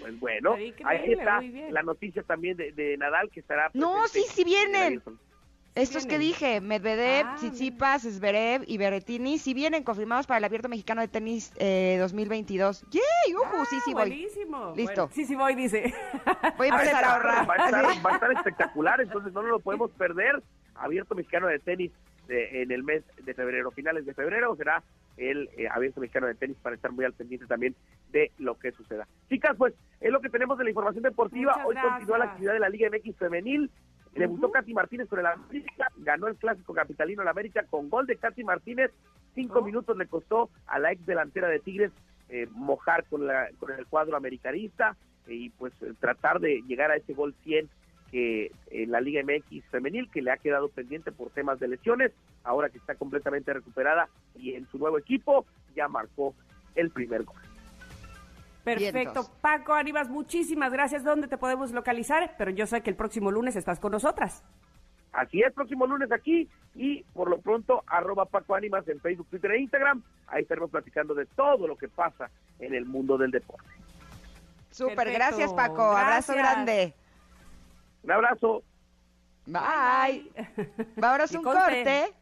Pues bueno, ahí está la noticia también de, de Nadal que estará. No, sí, sí vienen. Estos que vienen. dije, Medvedev, Ah, Tsitsipas, Zverev y Berretini, sí vienen confirmados para el Abierto Mexicano de Tenis eh, 2022. ¡Yay! ¡Ujú! sí, sí Ah, voy. Buenísimo. Listo. Bueno, sí, sí voy, dice. Voy a empezar a ahorrar. Va a, estar, va a estar espectacular, entonces no nos lo podemos perder. Abierto Mexicano de Tenis eh, en el mes de febrero, finales de febrero, será el eh, Abierto Mexicano de Tenis para estar muy al pendiente también de lo que suceda. Chicas, pues es lo que tenemos de la información deportiva. Muchas Hoy continúa la actividad de la Liga MX femenil. Debutó Ujú. Katy Martínez con el América, ganó el clásico capitalino el América con gol de Katy Martínez. Cinco Oh. minutos le costó a la ex delantera de Tigres eh, mojar con, la, con el cuadro americanista eh, y pues eh, tratar de llegar a ese gol 100 que en la Liga MX femenil que le ha quedado pendiente por temas de lesiones, ahora que está completamente recuperada y en su nuevo equipo ya marcó el primer gol. Perfecto. Vientos. Paco Anivas, muchísimas gracias. ¿Dónde te podemos localizar? Pero yo sé que el próximo lunes estás con nosotras. Así es, próximo lunes aquí y por lo pronto arroba Paco Ánimas en Facebook, Twitter e Instagram. Ahí estaremos platicando de todo lo que pasa en el mundo del deporte. Súper, gracias Paco. Abrazo grande. Un abrazo. Bye. Vámonos Y un corte.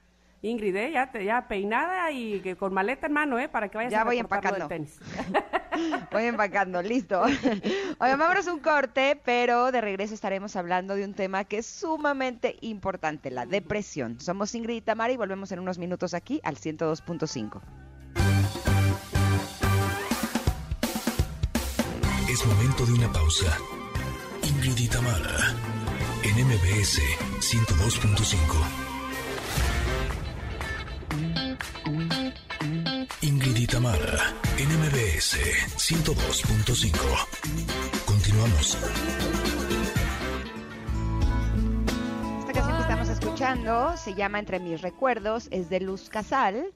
Ingrid, ¿eh? ya, te, ya peinada y que con maleta en mano, ¿eh? Para que vayas Ya a voy empacando. tenis. Voy empacando, listo. Oigan, vámonos un corte, pero de regreso estaremos hablando de un tema que es sumamente importante, la depresión. Somos Ingrid y Tamara y volvemos en unos minutos aquí al 102.5. Es momento de una pausa. Ingrid y Tamara, en MBS 102.5. Ingrid y Tamara, en MBS 102.5. Continuamos. Esta canción que estamos escuchando se llama Entre mis recuerdos, es de Luz Casal.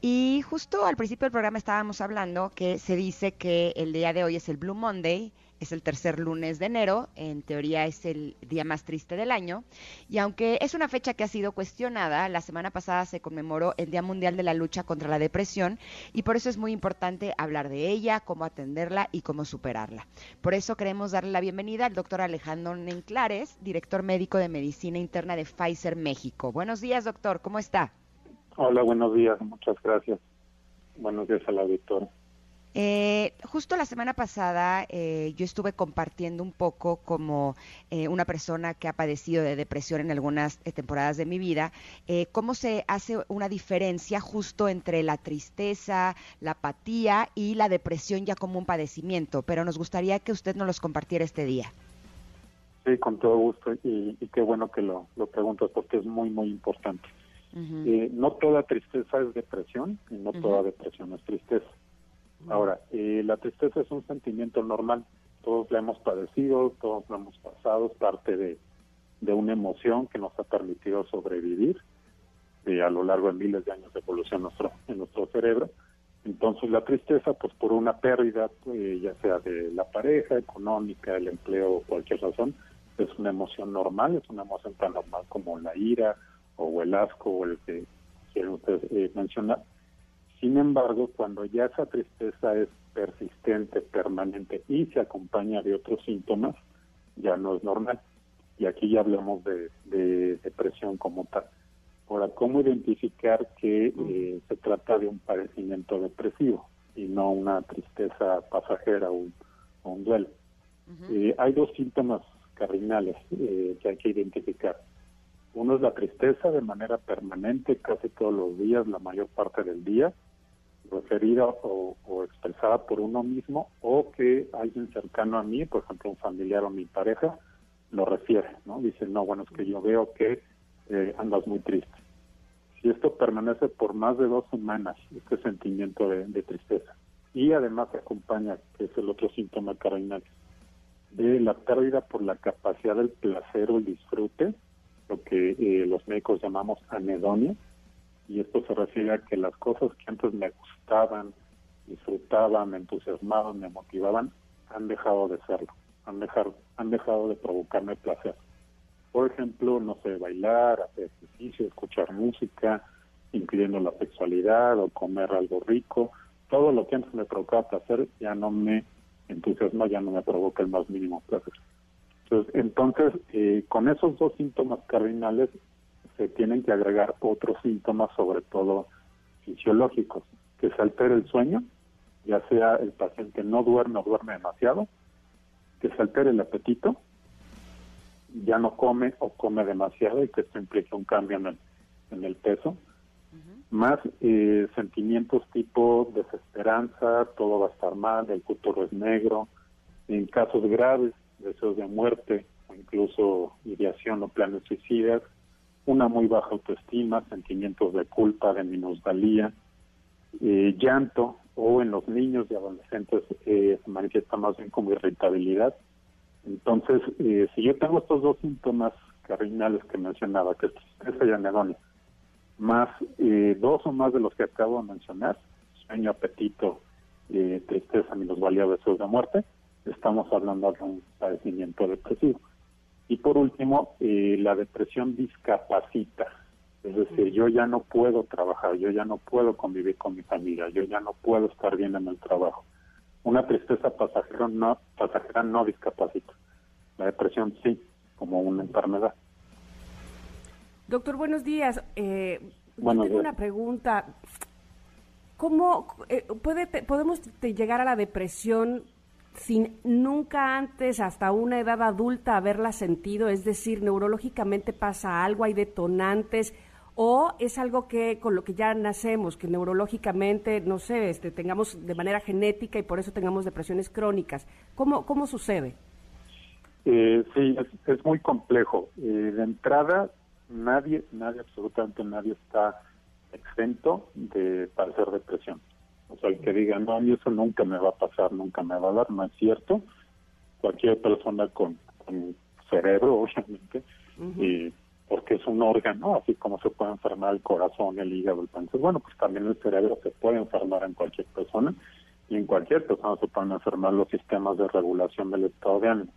Y justo al principio del programa estábamos hablando que se dice que el día de hoy es el Blue Monday, es el tercer lunes de enero, en teoría es el día más triste del año. Y aunque es una fecha que ha sido cuestionada, la semana pasada se conmemoró el Día Mundial de la Lucha contra la Depresión y por eso es muy importante hablar de ella, cómo atenderla y cómo superarla. Por eso queremos darle la bienvenida al doctor Alejandro Nenclares, director médico de Medicina Interna de Pfizer México. Buenos días, doctor, ¿cómo está? Hola, buenos días, muchas gracias. Buenos días al auditor. Eh, justo la semana pasada eh, yo estuve compartiendo un poco como eh, una persona que ha padecido de depresión en algunas eh, temporadas de mi vida, eh, cómo se hace una diferencia justo entre la tristeza, la apatía y la depresión ya como un padecimiento, pero nos gustaría que usted nos los compartiera este día. Sí, con todo gusto y, y qué bueno que lo, lo preguntas porque es muy, muy importante. Eh, no toda tristeza es depresión y no toda depresión es tristeza. Ahora, eh, la tristeza es un sentimiento normal. Todos la hemos padecido, todos la hemos pasado, es parte de, de una emoción que nos ha permitido sobrevivir eh, a lo largo de miles de años de evolución nuestro, en nuestro cerebro. Entonces la tristeza, pues por una pérdida, pues, ya sea de la pareja, económica, el empleo cualquier razón, es una emoción normal, es una emoción tan normal como la ira o el asco o el que quieren ustedes eh, mencionar. Sin embargo, cuando ya esa tristeza es persistente, permanente y se acompaña de otros síntomas, ya no es normal. Y aquí ya hablamos de, depresión como tal. Ahora, ¿cómo identificar que eh, se trata de un padecimiento depresivo y no una tristeza pasajera o un, duelo? Eh, hay dos síntomas cardinales eh, que hay que identificar. Uno es la tristeza de manera permanente, casi todos los días, la mayor parte del día, referida o, expresada por uno mismo, o que alguien cercano a mí, por ejemplo un familiar o mi pareja, lo refiere, ¿no? Dice, no, bueno, es que yo veo que eh, andas muy triste. Si esto permanece por más de dos semanas, este sentimiento de, tristeza, y además acompaña, que es el otro síntoma cardinal, de la pérdida por la capacidad del placer o el disfrute, lo que eh, los médicos llamamos anedonia, y esto se refiere a que las cosas que antes me gustaban, disfrutaban, me entusiasmaban, me motivaban, han dejado de serlo, han dejado, han dejado de provocarme placer. Por ejemplo, no sé, bailar, hacer ejercicio, escuchar música, incluyendo la sexualidad o comer algo rico, todo lo que antes me provocaba placer ya no me entusiasma, ya no me provoca el más mínimo placer. Entonces, entonces eh, con esos dos síntomas cardinales se tienen que agregar otros síntomas, sobre todo fisiológicos, que se altere el sueño, ya sea el paciente no duerme o duerme demasiado, que se altere el apetito, ya no come o come demasiado y que esto implica un cambio en el, en el peso, más eh, sentimientos tipo desesperanza, todo va a estar mal, el futuro es negro, en casos graves, deseos de muerte o incluso ideación o planes suicidas, una muy baja autoestima, sentimientos de culpa, de minusvalía, eh, llanto o en los niños y adolescentes eh, se manifiesta más bien como irritabilidad. Entonces, eh, si yo tengo estos dos síntomas cardinales que mencionaba, que es tristeza y anedonia, más dos o más de los que acabo de mencionar, sueño, apetito, tristeza, minusvalía, deseos de muerte, estamos hablando de un padecimiento depresivo. Y por último, eh, la depresión discapacita. Es decir, yo ya no puedo trabajar, yo ya no puedo convivir con mi familia, yo ya no puedo estar bien en el trabajo. Una tristeza pasajera no, pasajera no discapacita. La depresión sí, como una enfermedad. Doctor, buenos días. Eh, tengo una pregunta. ¿Cómo eh, puede, podemos llegar a la depresión sin nunca antes, hasta una edad adulta, haberla sentido? Es decir, neurológicamente pasa algo, hay detonantes, o es algo que con lo que ya nacemos, que neurológicamente, no sé, este, tengamos de manera genética y por eso tengamos depresiones crónicas. ¿Cómo, cómo sucede? Eh, sí, es, muy complejo. Eh, de entrada, nadie, nadie, absolutamente nadie está exento de padecer depresión. O sea, el que diga, no, a mí eso nunca me va a pasar, nunca me va a dar, no es cierto. Cualquier persona con, cerebro, obviamente, y porque es un órgano, así como se puede enfermar el corazón, el hígado, el páncreas. Bueno, pues también el cerebro se puede enfermar en cualquier persona y en cualquier persona se pueden enfermar los sistemas de regulación del estado de ánimo.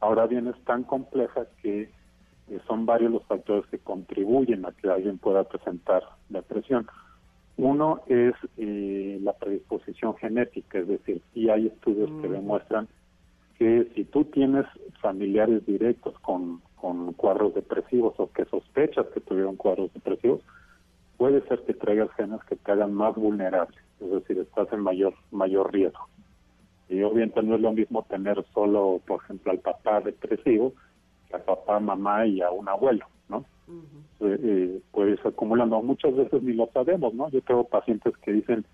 Ahora bien, es tan compleja que eh, son varios los factores que contribuyen a que alguien pueda presentar depresión. Uno es eh, la predisposición genética, es decir, sí hay estudios que mm. demuestran que si tú tienes familiares directos con, con cuadros depresivos o que sospechas que tuvieron cuadros depresivos, puede ser que traigas genes que te hagan más vulnerable, es decir, estás en mayor, mayor riesgo. Y obviamente no es lo mismo tener solo, por ejemplo, al papá depresivo que a papá, mamá y a un abuelo, ¿no? Eh, pues acumulando. Muchas veces ni lo sabemos, ¿no? Yo tengo pacientes que dicen,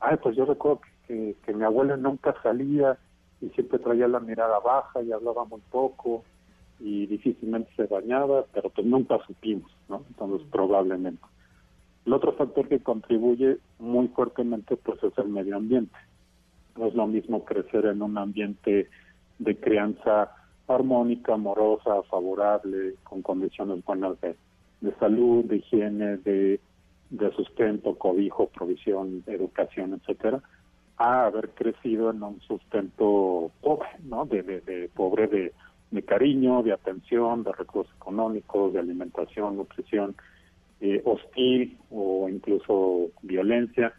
ay, pues yo recuerdo que, que, mi abuela nunca salía y siempre traía la mirada baja y hablaba muy poco y difícilmente se bañaba, pero pues nunca supimos, ¿no? Entonces, probablemente. El otro factor que contribuye muy fuertemente, pues, es el medio ambiente. No es lo mismo crecer en un ambiente de crianza armónica, amorosa, favorable, con condiciones buenas de, salud, de higiene, de sustento, cobijo, provisión, educación, etcétera, a haber crecido en un sustento pobre, ¿no? De, pobre de, de, cariño, de atención, de recursos económicos, de alimentación, nutrición, eh, hostil o incluso violencia.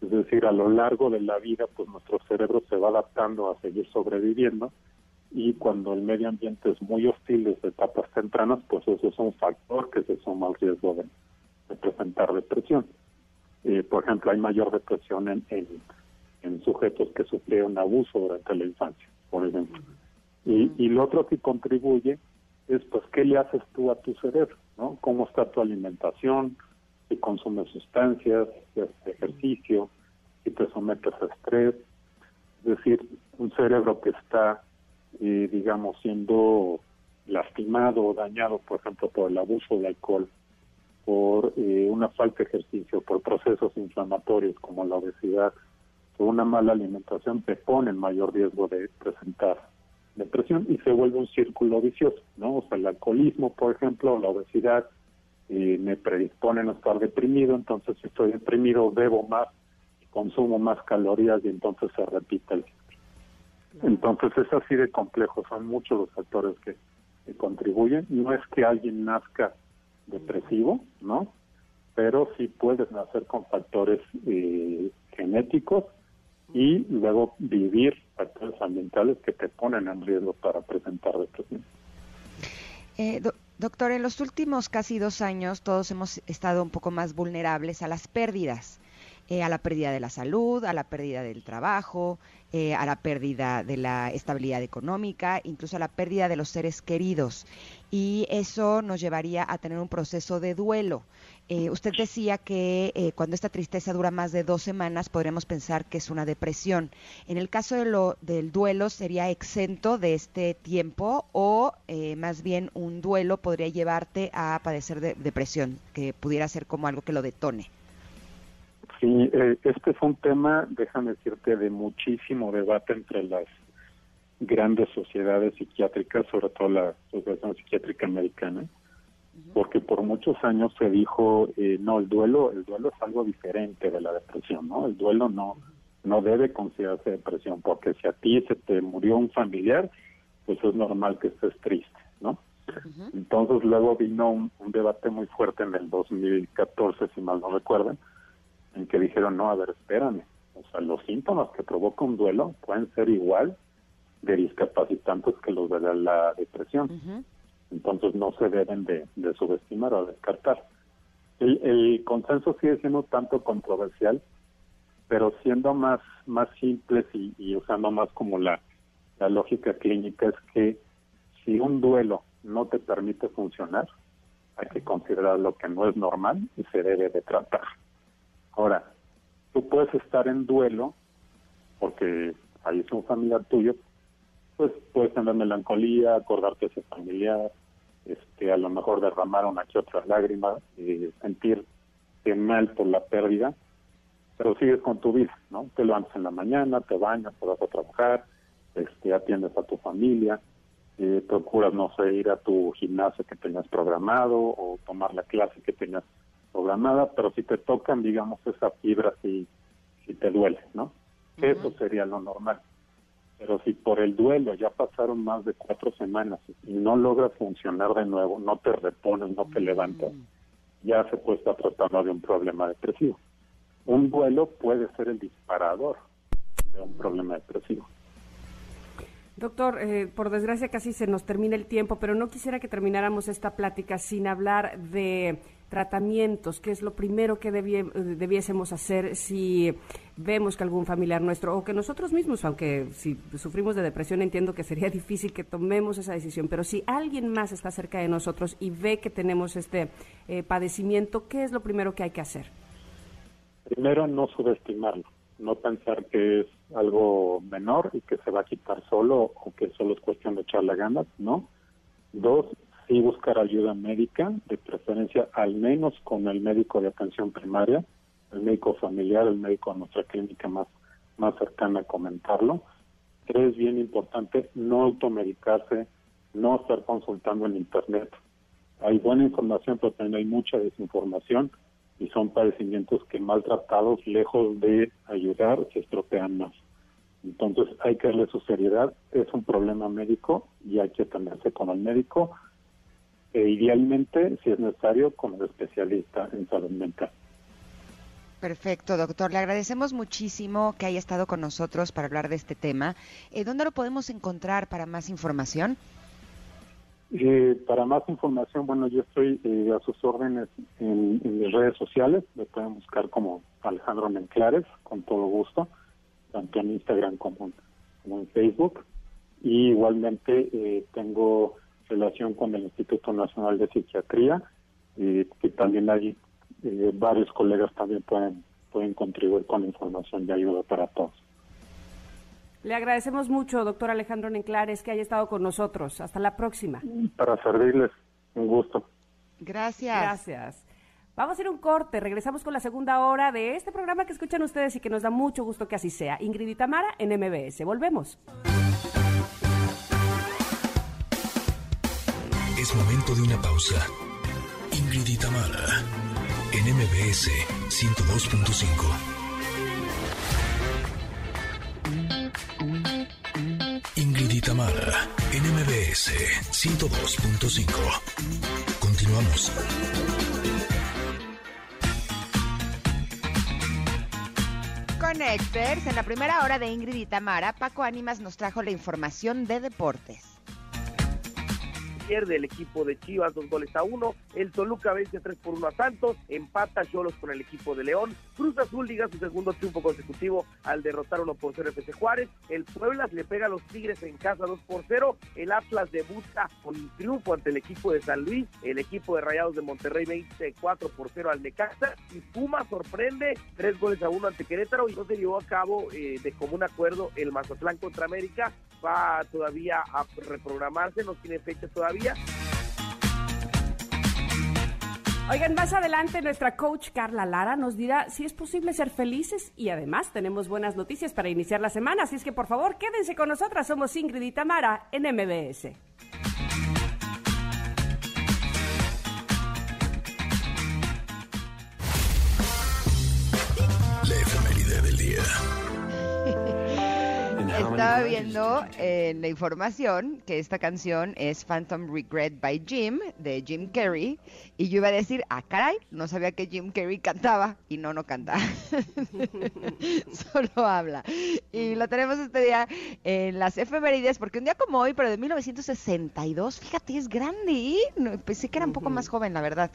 Es decir, a lo largo de la vida, pues nuestro cerebro se va adaptando a seguir sobreviviendo y cuando el medio ambiente es muy hostil desde etapas tempranas, pues eso es un factor que se suma al riesgo de, presentar depresión. Eh, por ejemplo, hay mayor depresión en, en, sujetos que sufrieron abuso durante la infancia, por ejemplo. Y, y lo otro que contribuye es, pues, ¿qué le haces tú a tu cerebro? ¿no? ¿Cómo está tu alimentación? Si consumes sustancias, si haces ejercicio, si te sometes a estrés. Es decir, un cerebro que está eh, digamos, siendo lastimado o dañado, por ejemplo, por el abuso de alcohol, por eh, una falta de ejercicio, por procesos inflamatorios como la obesidad, por una mala alimentación, te pone mayor riesgo de presentar depresión y se vuelve un círculo vicioso, ¿no? O sea, el alcoholismo, por ejemplo, la obesidad, eh, me predisponen a estar deprimido, entonces si estoy deprimido bebo más, consumo más calorías y entonces se repite el entonces es así de complejo, son muchos los factores que, contribuyen. No es que alguien nazca depresivo, ¿no? Pero sí puedes nacer con factores eh, genéticos y luego vivir factores ambientales que te ponen en riesgo para presentar depresión. Eh, doctor, en los últimos casi dos años todos hemos estado un poco más vulnerables a las pérdidas. Eh, a la pérdida de la salud, a la pérdida del trabajo, eh, a la pérdida de la estabilidad económica, incluso a la pérdida de los seres queridos. Y eso nos llevaría a tener un proceso de duelo. Eh, usted decía que cuando esta tristeza dura más de dos semanas podríamos pensar que es una depresión. En el caso de lo, del duelo, ¿sería exento de este tiempo o más bien un duelo podría llevarte a padecer de depresión, que pudiera ser como algo que lo detone? Sí, eh, este es un tema, déjame decirte, de muchísimo debate entre las grandes sociedades psiquiátricas, sobre todo la Asociación Psiquiátrica Americana, porque por muchos años se dijo, eh, no, el duelo, el duelo es algo diferente de la depresión, ¿no? El duelo no, no debe considerarse depresión, porque si a ti se te murió un familiar, pues es normal que estés triste, ¿no? Entonces luego vino un, un, debate muy fuerte en el 2014, si mal no recuerdan, en que dijeron, no, a ver, espérame, o sea, los síntomas que provoca un duelo pueden ser igual de discapacitantes que los de la, depresión. Entonces no se deben de, subestimar o descartar. El, consenso sigue siendo tanto controversial, pero siendo más, más simples y, usando más como la, la lógica clínica es que si un duelo no te permite funcionar, hay que considerar lo que no es normal y se debe de tratar. Ahora, tú puedes estar en duelo porque ahí es un familiar tuyo, pues puedes tener melancolía, acordarte de ese familiar, este, a lo mejor derramar una que otra lágrima, y sentirte mal por la pérdida, pero sigues con tu vida, ¿no? Te levantas en la mañana, te bañas, te vas a trabajar, este, atiendes a tu familia, eh, procuras, no sé, ir a tu gimnasio que tenías programado o tomar la clase que tenías programada, pero si te tocan, digamos, esa fibra, si, si te duele, ¿no? Eso sería lo normal. Pero si por el duelo ya pasaron más de cuatro semanas y no logras funcionar de nuevo, no te repones, no te levantas, ya se puede estar tratando de un problema depresivo. Un duelo puede ser el disparador de un problema depresivo. Doctor, eh, por desgracia casi se nos termina el tiempo, pero no quisiera que termináramos esta plática sin hablar de tratamientos, que es lo primero que debiésemos hacer si vemos que algún familiar nuestro o que nosotros mismos, aunque si sufrimos de depresión entiendo que sería difícil que tomemos esa decisión, pero si alguien más está cerca de nosotros y ve que tenemos este eh, padecimiento, ¿qué es lo primero que hay que hacer? Primero, no subestimarlo no pensar que es algo menor y que se va a quitar solo o que solo es cuestión de echarle ganas, ¿no? Dos, sí buscar ayuda médica, de preferencia al menos con el médico de atención primaria, el médico familiar, el médico de nuestra clínica más, más cercana comentarlo. Tres, bien importante, no automedicarse, no estar consultando en Internet. Hay buena información, pero también hay mucha desinformación y son padecimientos que maltratados, lejos de ayudar, se estropean más. Entonces hay que darle su seriedad, es un problema médico y hay que atenderse con el médico e idealmente, si es necesario, con el especialista en salud mental. Perfecto, doctor. Le agradecemos muchísimo que haya estado con nosotros para hablar de este tema. Eh, ¿Dónde lo podemos encontrar para más información? Eh, para más información, bueno, yo estoy eh, a sus órdenes en, mis redes sociales. Me pueden buscar como Alejandro Menclares, con todo gusto, tanto en Instagram como, en Facebook. Y igualmente eh, tengo relación con el Instituto Nacional de Psiquiatría, que también hay varios colegas también pueden, pueden contribuir con información de ayuda para todos. Le agradecemos mucho, doctor Alejandro Nenclares, que haya estado con nosotros. Hasta la próxima. Para servirles, un gusto. Gracias. Gracias. Vamos a ir un corte. Regresamos con la segunda hora de este programa que escuchan ustedes y que nos da mucho gusto que así sea. Ingrid y Tamara en MBS. Volvemos. Es momento de una pausa. Ingrid y Tamara en MBS 102.5. Tamara, NMBS 102.5. Continuamos. Connectors, en la primera hora de Ingrid y Tamara, Paco Ánimas nos trajo la información de deportes pierde el equipo de Chivas dos goles a uno. El Toluca vence 3 por 1 a Santos. Empata Cholos con el equipo de León. Cruz Azul liga su segundo triunfo consecutivo al derrotar 1 por 0 FC Juárez. El Puebla le pega a los Tigres en casa 2 por 0. El Atlas debuta con un triunfo ante el equipo de San Luis. El equipo de Rayados de Monterrey vence 4 por 0 al Necaxa. Y Puma sorprende 3 goles a 1 ante Querétaro y no se llevó a cabo eh, de común acuerdo el Mazatlán contra América. Va todavía a reprogramarse, no tiene fecha todavía Oigan, más adelante nuestra coach Carla Lara nos dirá si es posible ser felices y además tenemos buenas noticias para iniciar la semana, así es que por favor quédense con nosotras, somos Ingrid y Tamara en MBS. Estaba viendo en la información que esta canción es Phantom Regret by Jim, de Jim Carrey, y yo iba a decir, ah, caray, no sabía que Jim Carrey cantaba, y no, no canta, solo habla. Y lo tenemos este día en las efemérides, porque un día como hoy, pero de 1962, fíjate, es grande, ¿eh? pensé que era un poco más joven, la verdad.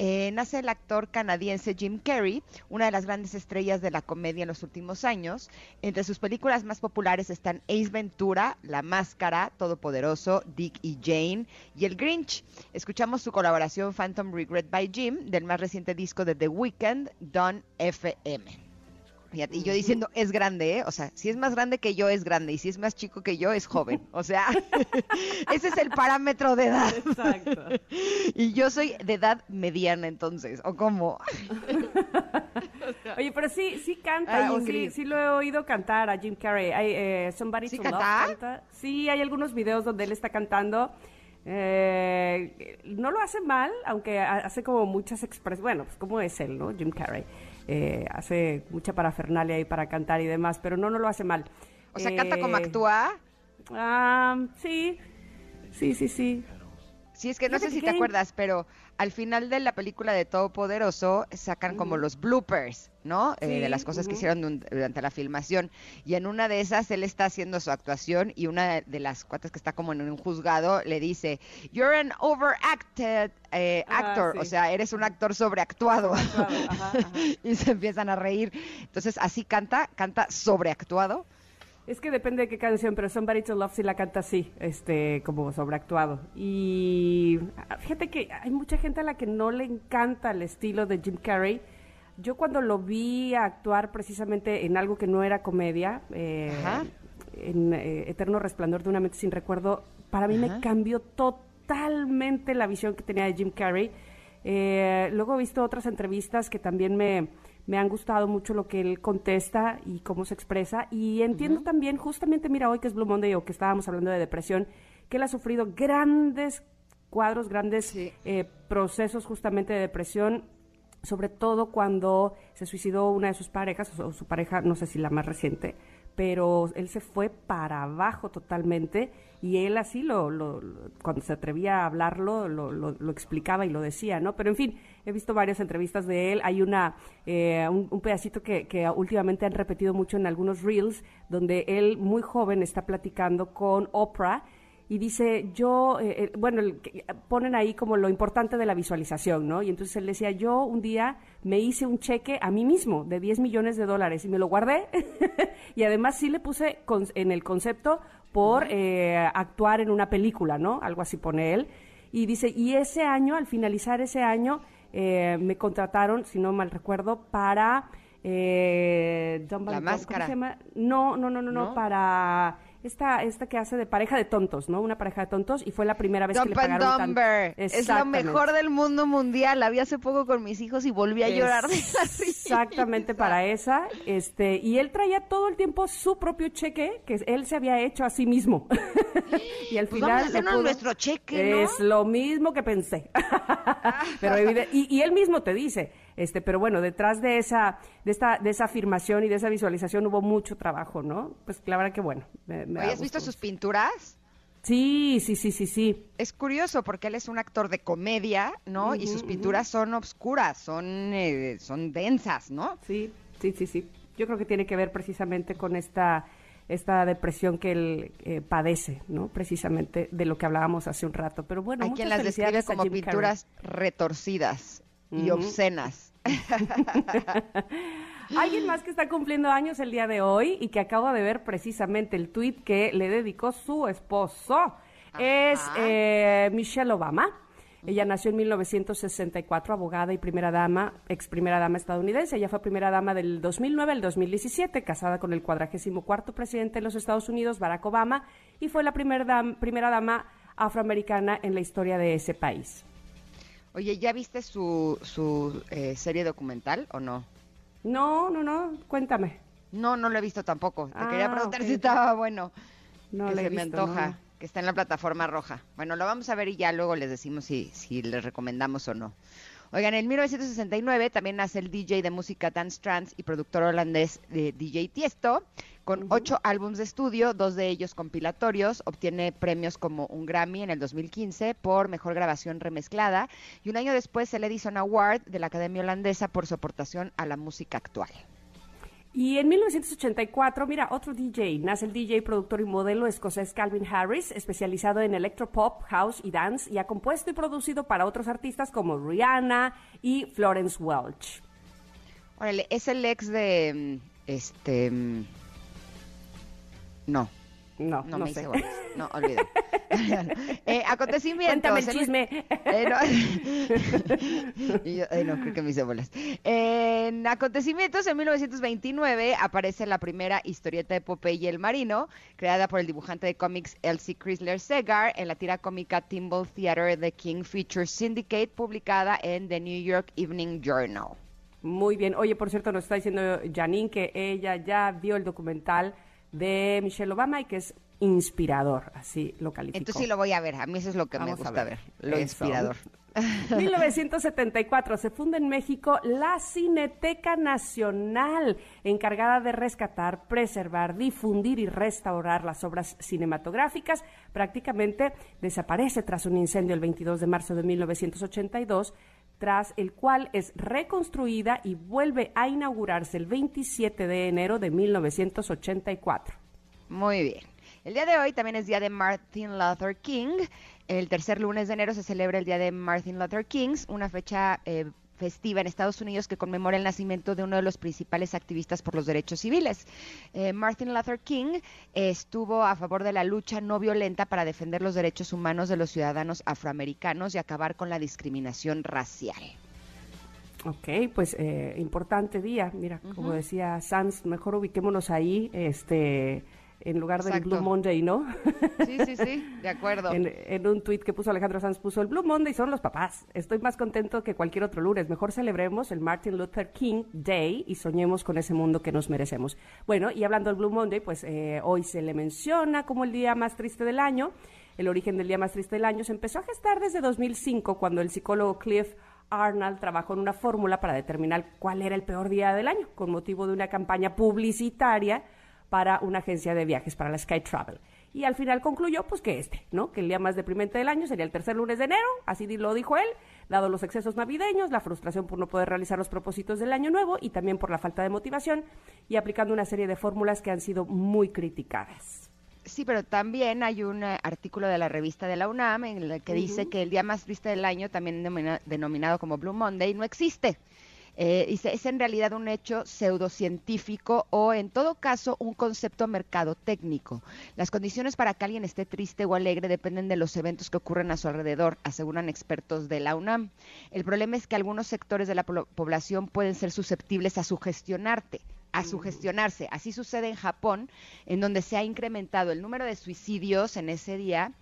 Eh, nace el actor canadiense Jim Carrey, una de las grandes estrellas de la comedia en los últimos años. Entre sus películas más populares están Ace Ventura, La Máscara, Todopoderoso, Dick y Jane y El Grinch. Escuchamos su colaboración Phantom Regret by Jim del más reciente disco de The Weeknd, Don FM. Y yo diciendo, es grande, ¿eh? O sea, si es más grande que yo, es grande. Y si es más chico que yo, es joven. O sea, ese es el parámetro de edad. Exacto. Y yo soy de edad mediana, entonces. ¿O cómo? Oye, pero sí, sí canta. sí, lo he oído cantar a Jim Carrey. Hay, eh, Somebody to Love Sí, hay algunos videos donde él está cantando. Eh, no lo hace mal, aunque hace como muchas expresiones. Bueno, pues como es él, ¿no? Jim Carrey. Eh, hace mucha parafernalia ahí para cantar y demás, pero no, no lo hace mal. O sea, canta como eh, actúa. Ah, sí, sí, sí, sí. Sí, es que no sé si te acuerdas, pero al final de la película de Todopoderoso sacan como los bloopers, ¿no? Eh, de las cosas que hicieron durante la filmación. Y en una de esas él está haciendo su actuación y una de las cuatas que está como en un juzgado le dice, You're an overacted eh, ah, actor, o sea, eres un actor sobreactuado. y se empiezan a reír. Entonces así canta, canta sobreactuado. Es que depende de qué canción, pero Somebody to Love sí la canta así, este, como sobreactuado. Y fíjate que hay mucha gente a la que no le encanta el estilo de Jim Carrey. Yo cuando lo vi actuar precisamente en algo que no era comedia, eh, en eh, Eterno Resplandor de una mente sin recuerdo, para mí me cambió totalmente la visión que tenía de Jim Carrey. Eh, luego he visto otras entrevistas que también me me han gustado mucho lo que él contesta y cómo se expresa. Y entiendo también, justamente, mira, hoy que es Blue Monday o que estábamos hablando de depresión, que él ha sufrido grandes cuadros, grandes eh, procesos justamente de depresión sobre todo cuando se suicidó una de sus parejas, o su pareja, no sé si la más reciente, pero él se fue para abajo totalmente y él así lo, lo, cuando se atrevía a hablarlo lo, lo, explicaba y lo decía, ¿no? Pero en fin, he visto varias entrevistas de él, hay una eh, un, pedacito que, que últimamente han repetido mucho en algunos reels donde él muy joven está platicando con Oprah y dice, yo, eh, eh, bueno, ponen ahí como lo importante de la visualización, ¿no? Y entonces él decía, yo un día me hice un cheque a mí mismo de 10 millones de dólares y me lo guardé y además sí le puse en el concepto por eh, actuar en una película, ¿no? Algo así pone él. Y dice, y ese año, al finalizar ese año, me contrataron, si no mal recuerdo, para... la máscara. No, no, no, no, no, para esta, esta que hace de pareja de tontos, ¿no? Una pareja de tontos y fue la primera vez que le pagaron Dumber. Es lo mejor del mundo mundial. La vi hace poco con mis hijos y volví a llorar de la Exactamente para esa. Este, y él traía todo el tiempo su propio cheque que él se había hecho a sí mismo. y al pues final vamos nuestro cheque, Es lo mismo que pensé. pero y, y él mismo te dice, este, pero bueno, detrás de esa, de esta, de esa afirmación y de esa visualización hubo mucho trabajo, ¿no? Pues la verdad que bueno. ¿Has visto sus pinturas? Sí, sí, sí, sí, sí. Es curioso porque él es un actor de comedia, ¿no? y sus pinturas son obscuras, son, eh, son densas, ¿no? Sí, sí, sí, sí. Yo creo que tiene que ver precisamente con esta esta depresión que él eh, padece, ¿no? Precisamente de lo que hablábamos hace un rato. Pero bueno, hay quien las describe como pinturas retorcidas y obscenas. Alguien más que está cumpliendo años el día de hoy y que acabo de ver precisamente el tweet que le dedicó su esposo es eh, Michelle Obama. Ella nació en 1964, abogada y primera dama, ex primera dama estadounidense. Ella fue primera dama del 2009 al 2017, casada con el cuadragésimo cuarto presidente de los Estados Unidos, Barack Obama, y fue la primera dama afroamericana en la historia de ese país. Oye, ¿ya viste su, su eh, serie documental o no? No, no, no, cuéntame. No, no lo he visto tampoco. Te quería ah, preguntar si estaba bueno. No que se me antoja, que está en la plataforma roja. Bueno, lo vamos a ver y ya luego les decimos si, si les recomendamos o no. Oigan, en 1969 también nace el DJ de música Dance Trance y productor holandés de DJ Tiesto, con ocho álbumes de estudio, dos de ellos compilatorios. Obtiene premios como un Grammy en el 2015 por mejor grabación remezclada y un año después el Edison Award de la Academia Holandesa por su aportación a la música actual. Y en 1984, mira, otro DJ, nace el DJ, productor y modelo escocés Calvin Harris, especializado en electropop, house y dance, y ha compuesto y producido para otros artistas como Rihanna y Florence Welch. Órale, es el ex de, mm, este, mm, no, no, no, me sé. Hice No, olvido. eh, acontecimientos. Cuéntame el chisme. Eh, no. yo, eh, no, creo que me hice bolas. En acontecimientos, en 1929 aparece la primera historieta de Popeye el Marino, creada por el dibujante de cómics Elsie Chrysler Segar en la tira cómica Timble Theater The King Features Syndicate, publicada en The New York Evening Journal. Muy bien. Oye, por cierto, nos está diciendo Janine que ella ya vio el documental de Michelle Obama y que es inspirador, así lo calificó. Entonces sí lo voy a ver, a mí eso es lo que me gusta ver. lo inspirador. 1974 se funda en México la Cineteca Nacional, encargada de rescatar, preservar, difundir y restaurar las obras cinematográficas. Prácticamente desaparece tras un incendio el 22 de marzo de 1982 tras el cual es reconstruida y vuelve a inaugurarse el 27 de enero de 1984. Muy bien. El día de hoy también es día de Martin Luther King. El tercer lunes de enero se celebra el día de Martin Luther King, una fecha eh, festiva en Estados Unidos que conmemora el nacimiento de uno de los principales activistas por los derechos civiles. Eh, Martin Luther King estuvo a favor de la lucha no violenta para defender los derechos humanos de los ciudadanos afroamericanos y acabar con la discriminación racial. Ok, pues eh, importante día. Mira, como decía Sanz, mejor ubiquémonos ahí. Este en lugar del Blue Monday, ¿no? Sí, sí, sí, de acuerdo. en, un tuit que puso Alejandro Sanz, puso el Blue Monday son los papás. Estoy más contento que cualquier otro lunes. Mejor celebremos el Martin Luther King Day y soñemos con ese mundo que nos merecemos. Bueno, y hablando del Blue Monday, pues eh, hoy se le menciona como el día más triste del año. El origen del día más triste del año se empezó a gestar desde 2005, cuando el psicólogo Cliff Arnold trabajó en una fórmula para determinar cuál era el peor día del año, con motivo de una campaña publicitaria para una agencia de viajes, para la Sky Travel. Y al final concluyó, pues, que este, ¿no? Que el día más deprimente del año sería el tercer lunes de enero, así lo dijo él, dado los excesos navideños, la frustración por no poder realizar los propósitos del año nuevo y también por la falta de motivación, y aplicando una serie de fórmulas que han sido muy criticadas. Sí, pero también hay un eh, artículo de la revista de la UNAM en el que dice que el día más triste del año, también denominado como Blue Monday, no existe. Eh, dice, es en realidad un hecho pseudocientífico o en todo caso un concepto mercado técnico. Las condiciones para que alguien esté triste o alegre dependen de los eventos que ocurren a su alrededor, aseguran expertos de la UNAM. El problema es que algunos sectores de la población pueden ser susceptibles a sugestionarte a sugestionarse. Así sucede en Japón, en donde se ha incrementado el número de suicidios en ese día,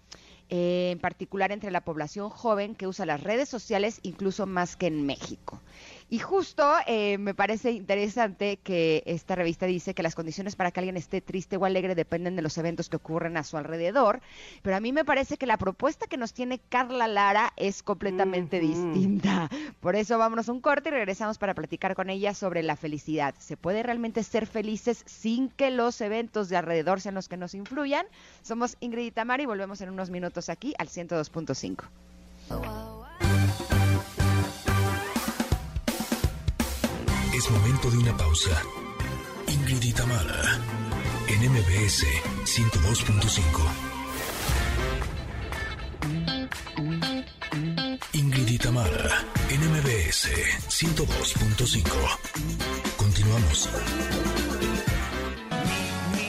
eh, en particular entre la población joven que usa las redes sociales, incluso más que en México. Y justo eh, me parece interesante que esta revista dice que las condiciones para que alguien esté triste o alegre dependen de los eventos que ocurren a su alrededor, pero a mí me parece que la propuesta que nos tiene Carla Lara es completamente distinta. Por eso vámonos a un corte y regresamos para platicar con ella sobre la felicidad. ¿Se puede realmente ser felices sin que los eventos de alrededor sean los que nos influyan? Somos Ingrid y Tamara y volvemos en unos minutos aquí al 102.5. Momento de una pausa. Ingrid y en MBS 102.5. Ingrid y en MBS 102.5. Continuamos.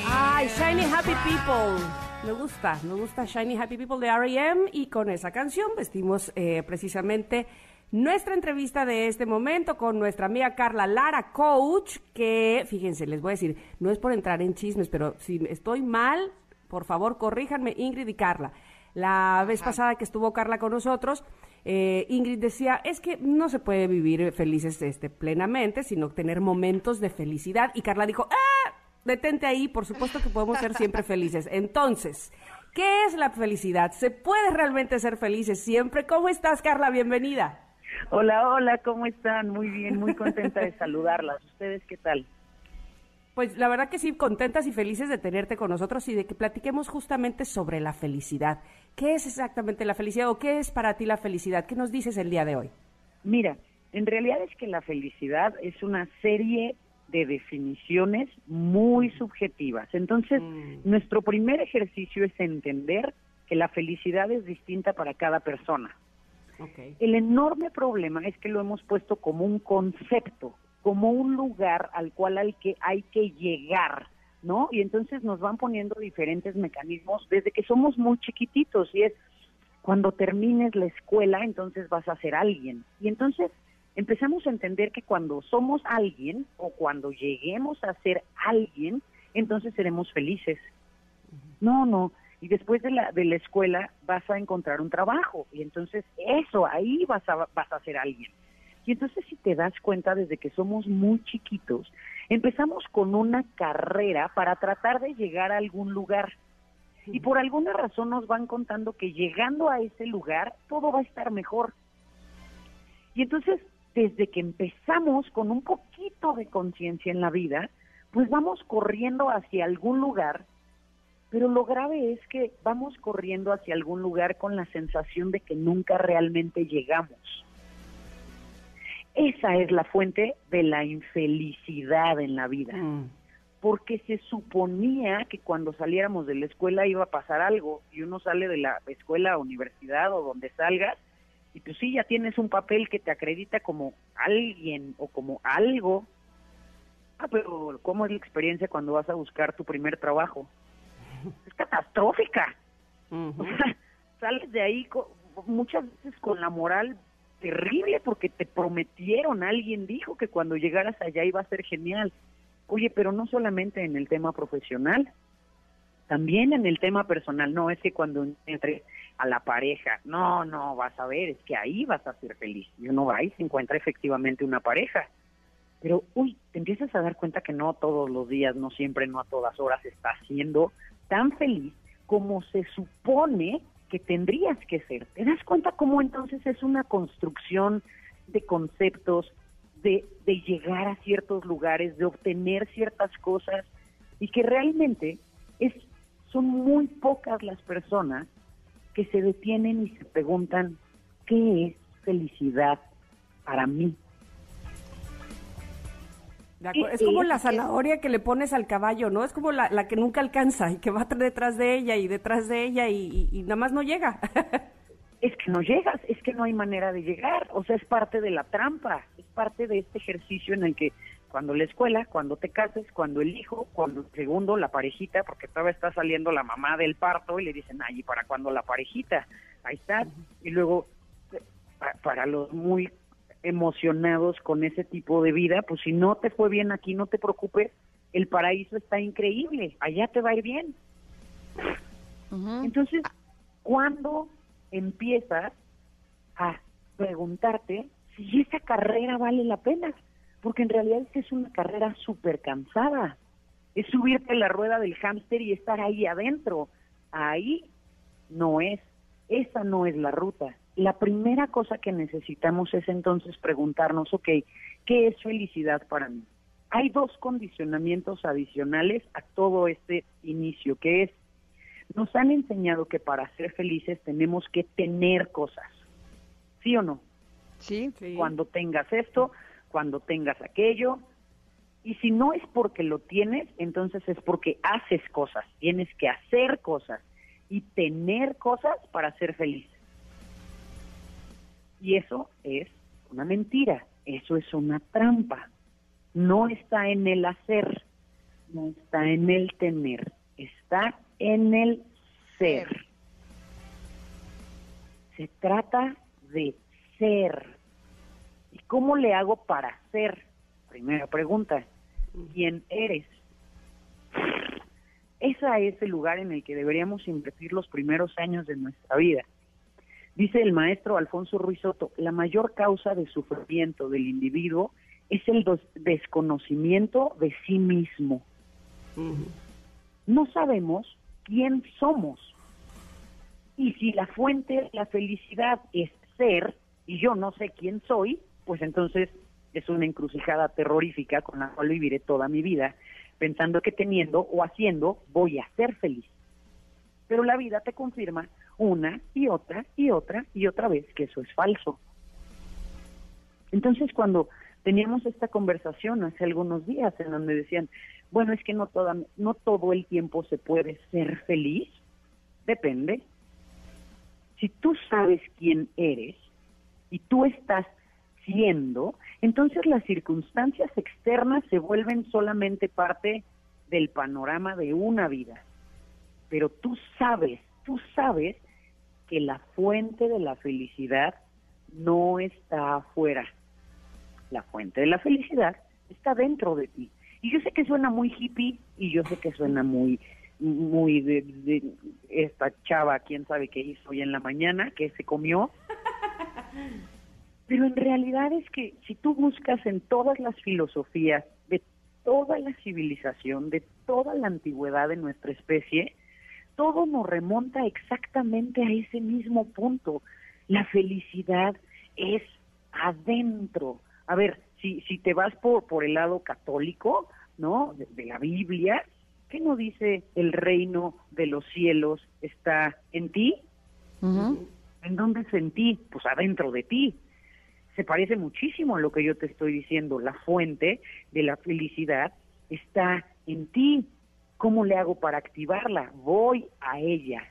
Ay, Shiny Happy People. Me gusta, me gusta Shiny Happy People de R.E.M. y con esa canción vestimos eh, precisamente nuestra entrevista de este momento con nuestra amiga Carla Lara, coach, que, fíjense, les voy a decir, no es por entrar en chismes, pero si estoy mal, por favor, corríjanme, Ingrid y Carla. La vez pasada que estuvo Carla con nosotros, eh, Ingrid decía, es que no se puede vivir felices este, plenamente, sino tener momentos de felicidad. Y Carla dijo, ¡ah! Detente ahí, por supuesto que podemos ser siempre felices. Entonces, ¿qué es la felicidad? ¿Se puede realmente ser felices siempre? ¿Cómo estás, Carla? Bienvenida. Hola, hola, ¿cómo están? Muy bien, muy contenta de saludarlas. ¿Ustedes qué tal? Pues la verdad que sí, contentas y felices de tenerte con nosotros y de que platiquemos justamente sobre la felicidad. ¿Qué es exactamente la felicidad o qué es para ti la felicidad? ¿Qué nos dices el día de hoy? Mira, en realidad es que la felicidad es una serie de definiciones muy subjetivas. Entonces, mm. nuestro primer ejercicio es entender que la felicidad es distinta para cada persona. El enorme problema es que lo hemos puesto como un concepto, como un lugar al cual hay que, hay que llegar, ¿no? Y entonces nos van poniendo diferentes mecanismos desde que somos muy chiquititos y es cuando termines la escuela entonces vas a ser alguien. Y entonces empezamos a entender que cuando somos alguien o cuando lleguemos a ser alguien, entonces seremos felices. No, no, y después de la, de la escuela vas a encontrar un trabajo y entonces eso, ahí vas a, vas a ser alguien. Y entonces si te das cuenta desde que somos muy chiquitos, empezamos con una carrera para tratar de llegar a algún lugar. Y por alguna razón nos van contando que llegando a ese lugar todo va a estar mejor. Y entonces, desde que empezamos con un poquito de conciencia en la vida, pues vamos corriendo hacia algún lugar pero lo grave es que vamos corriendo hacia algún lugar con la sensación de que nunca realmente llegamos. Esa es la fuente de la infelicidad en la vida. Mm. Porque se suponía que cuando saliéramos de la escuela iba a pasar algo y uno sale de la escuela, universidad o donde salgas y pues sí, ya tienes un papel que te acredita como alguien o como algo. Ah, pero ¿cómo es la experiencia cuando vas a buscar tu primer trabajo? Es catastrófica. sales de ahí muchas veces con la moral terrible porque te prometieron, alguien dijo que cuando llegaras allá iba a ser genial. Oye, pero no solamente en el tema profesional, también en el tema personal, no es que cuando entre a la pareja, no, no, vas a ver, es que ahí vas a ser feliz. Y uno va y se encuentra efectivamente una pareja. Pero, uy, te empiezas a dar cuenta que no todos los días, no siempre, no a todas horas está siendo tan feliz como se supone que tendrías que ser. ¿Te das cuenta cómo entonces es una construcción de conceptos, de, de llegar a ciertos lugares, de obtener ciertas cosas, y que realmente es, son muy pocas las personas que se detienen y se preguntan, ¿qué es felicidad para mí? Es como la zanahoria que le pones al caballo, ¿no? Es como la, que nunca alcanza y que va detrás de ella y detrás de ella y, y nada más no llega. es que no llegas, es que no hay manera de llegar, o sea, es parte de la trampa, es parte de este ejercicio en el que cuando la escuela, cuando te cases, cuando el hijo, cuando el segundo, la parejita, porque todavía está saliendo la mamá del parto y le dicen, ay, ¿y para cuando la parejita? Ahí está. Y luego, para los muy emocionados con ese tipo de vida, pues si no te fue bien aquí, no te preocupes, el paraíso está increíble, allá te va a ir bien. Entonces, ¿cuándo empiezas a preguntarte si esa carrera vale la pena? Porque en realidad es una carrera súper cansada. Es subirte la rueda del hámster y estar ahí adentro. Ahí no es. Esa no es la ruta la primera cosa que necesitamos es entonces preguntarnos, ok, ¿qué es felicidad para mí? Hay dos condicionamientos adicionales a todo este inicio, que es, nos han enseñado que para ser felices tenemos que tener cosas, ¿sí o no? Sí. Cuando tengas esto, cuando tengas aquello, y si no es porque lo tienes, entonces es porque haces cosas, tienes que hacer cosas y tener cosas para ser feliz. Y eso es una mentira, eso es una trampa. No está en el hacer, no está en el tener, está en el ser. Se trata de ser. ¿Y cómo le hago para ser? Primera pregunta, ¿quién eres? Ese es el lugar en el que deberíamos invertir los primeros años de nuestra vida. Dice el maestro Alfonso Ruiz Soto, la mayor causa de sufrimiento del individuo es el desconocimiento de sí mismo. No sabemos quién somos. Y si la fuente de la felicidad es ser, y yo no sé quién soy, pues entonces es una encrucijada terrorífica con la cual viviré toda mi vida, pensando que teniendo o haciendo voy a ser feliz. Pero la vida te confirma una y otra y otra y otra vez que eso es falso. Entonces cuando teníamos esta conversación hace algunos días en donde decían, bueno, es que no, toda, no todo el tiempo se puede ser feliz, depende. Si tú sabes quién eres y tú estás siendo, entonces las circunstancias externas se vuelven solamente parte del panorama de una vida. Pero tú sabes, tú sabes que la fuente de la felicidad no está afuera. La fuente de la felicidad está dentro de ti. Y yo sé que suena muy hippie y yo sé que suena muy muy de, esta chava, quién sabe qué hizo hoy en la mañana, que se comió. Pero en realidad es que si tú buscas en todas las filosofías de toda la civilización, de toda la antigüedad de nuestra especie, todo nos remonta exactamente a ese mismo punto. La felicidad es adentro. A ver, si, si te vas por, por el lado católico, ¿no? De, la Biblia, ¿qué no dice el reino de los cielos está en ti? ¿En dónde es en ti? Pues adentro de ti. Se parece muchísimo a lo que yo te estoy diciendo. La fuente de la felicidad está en ti. ¿Cómo le hago para activarla? Voy a ella.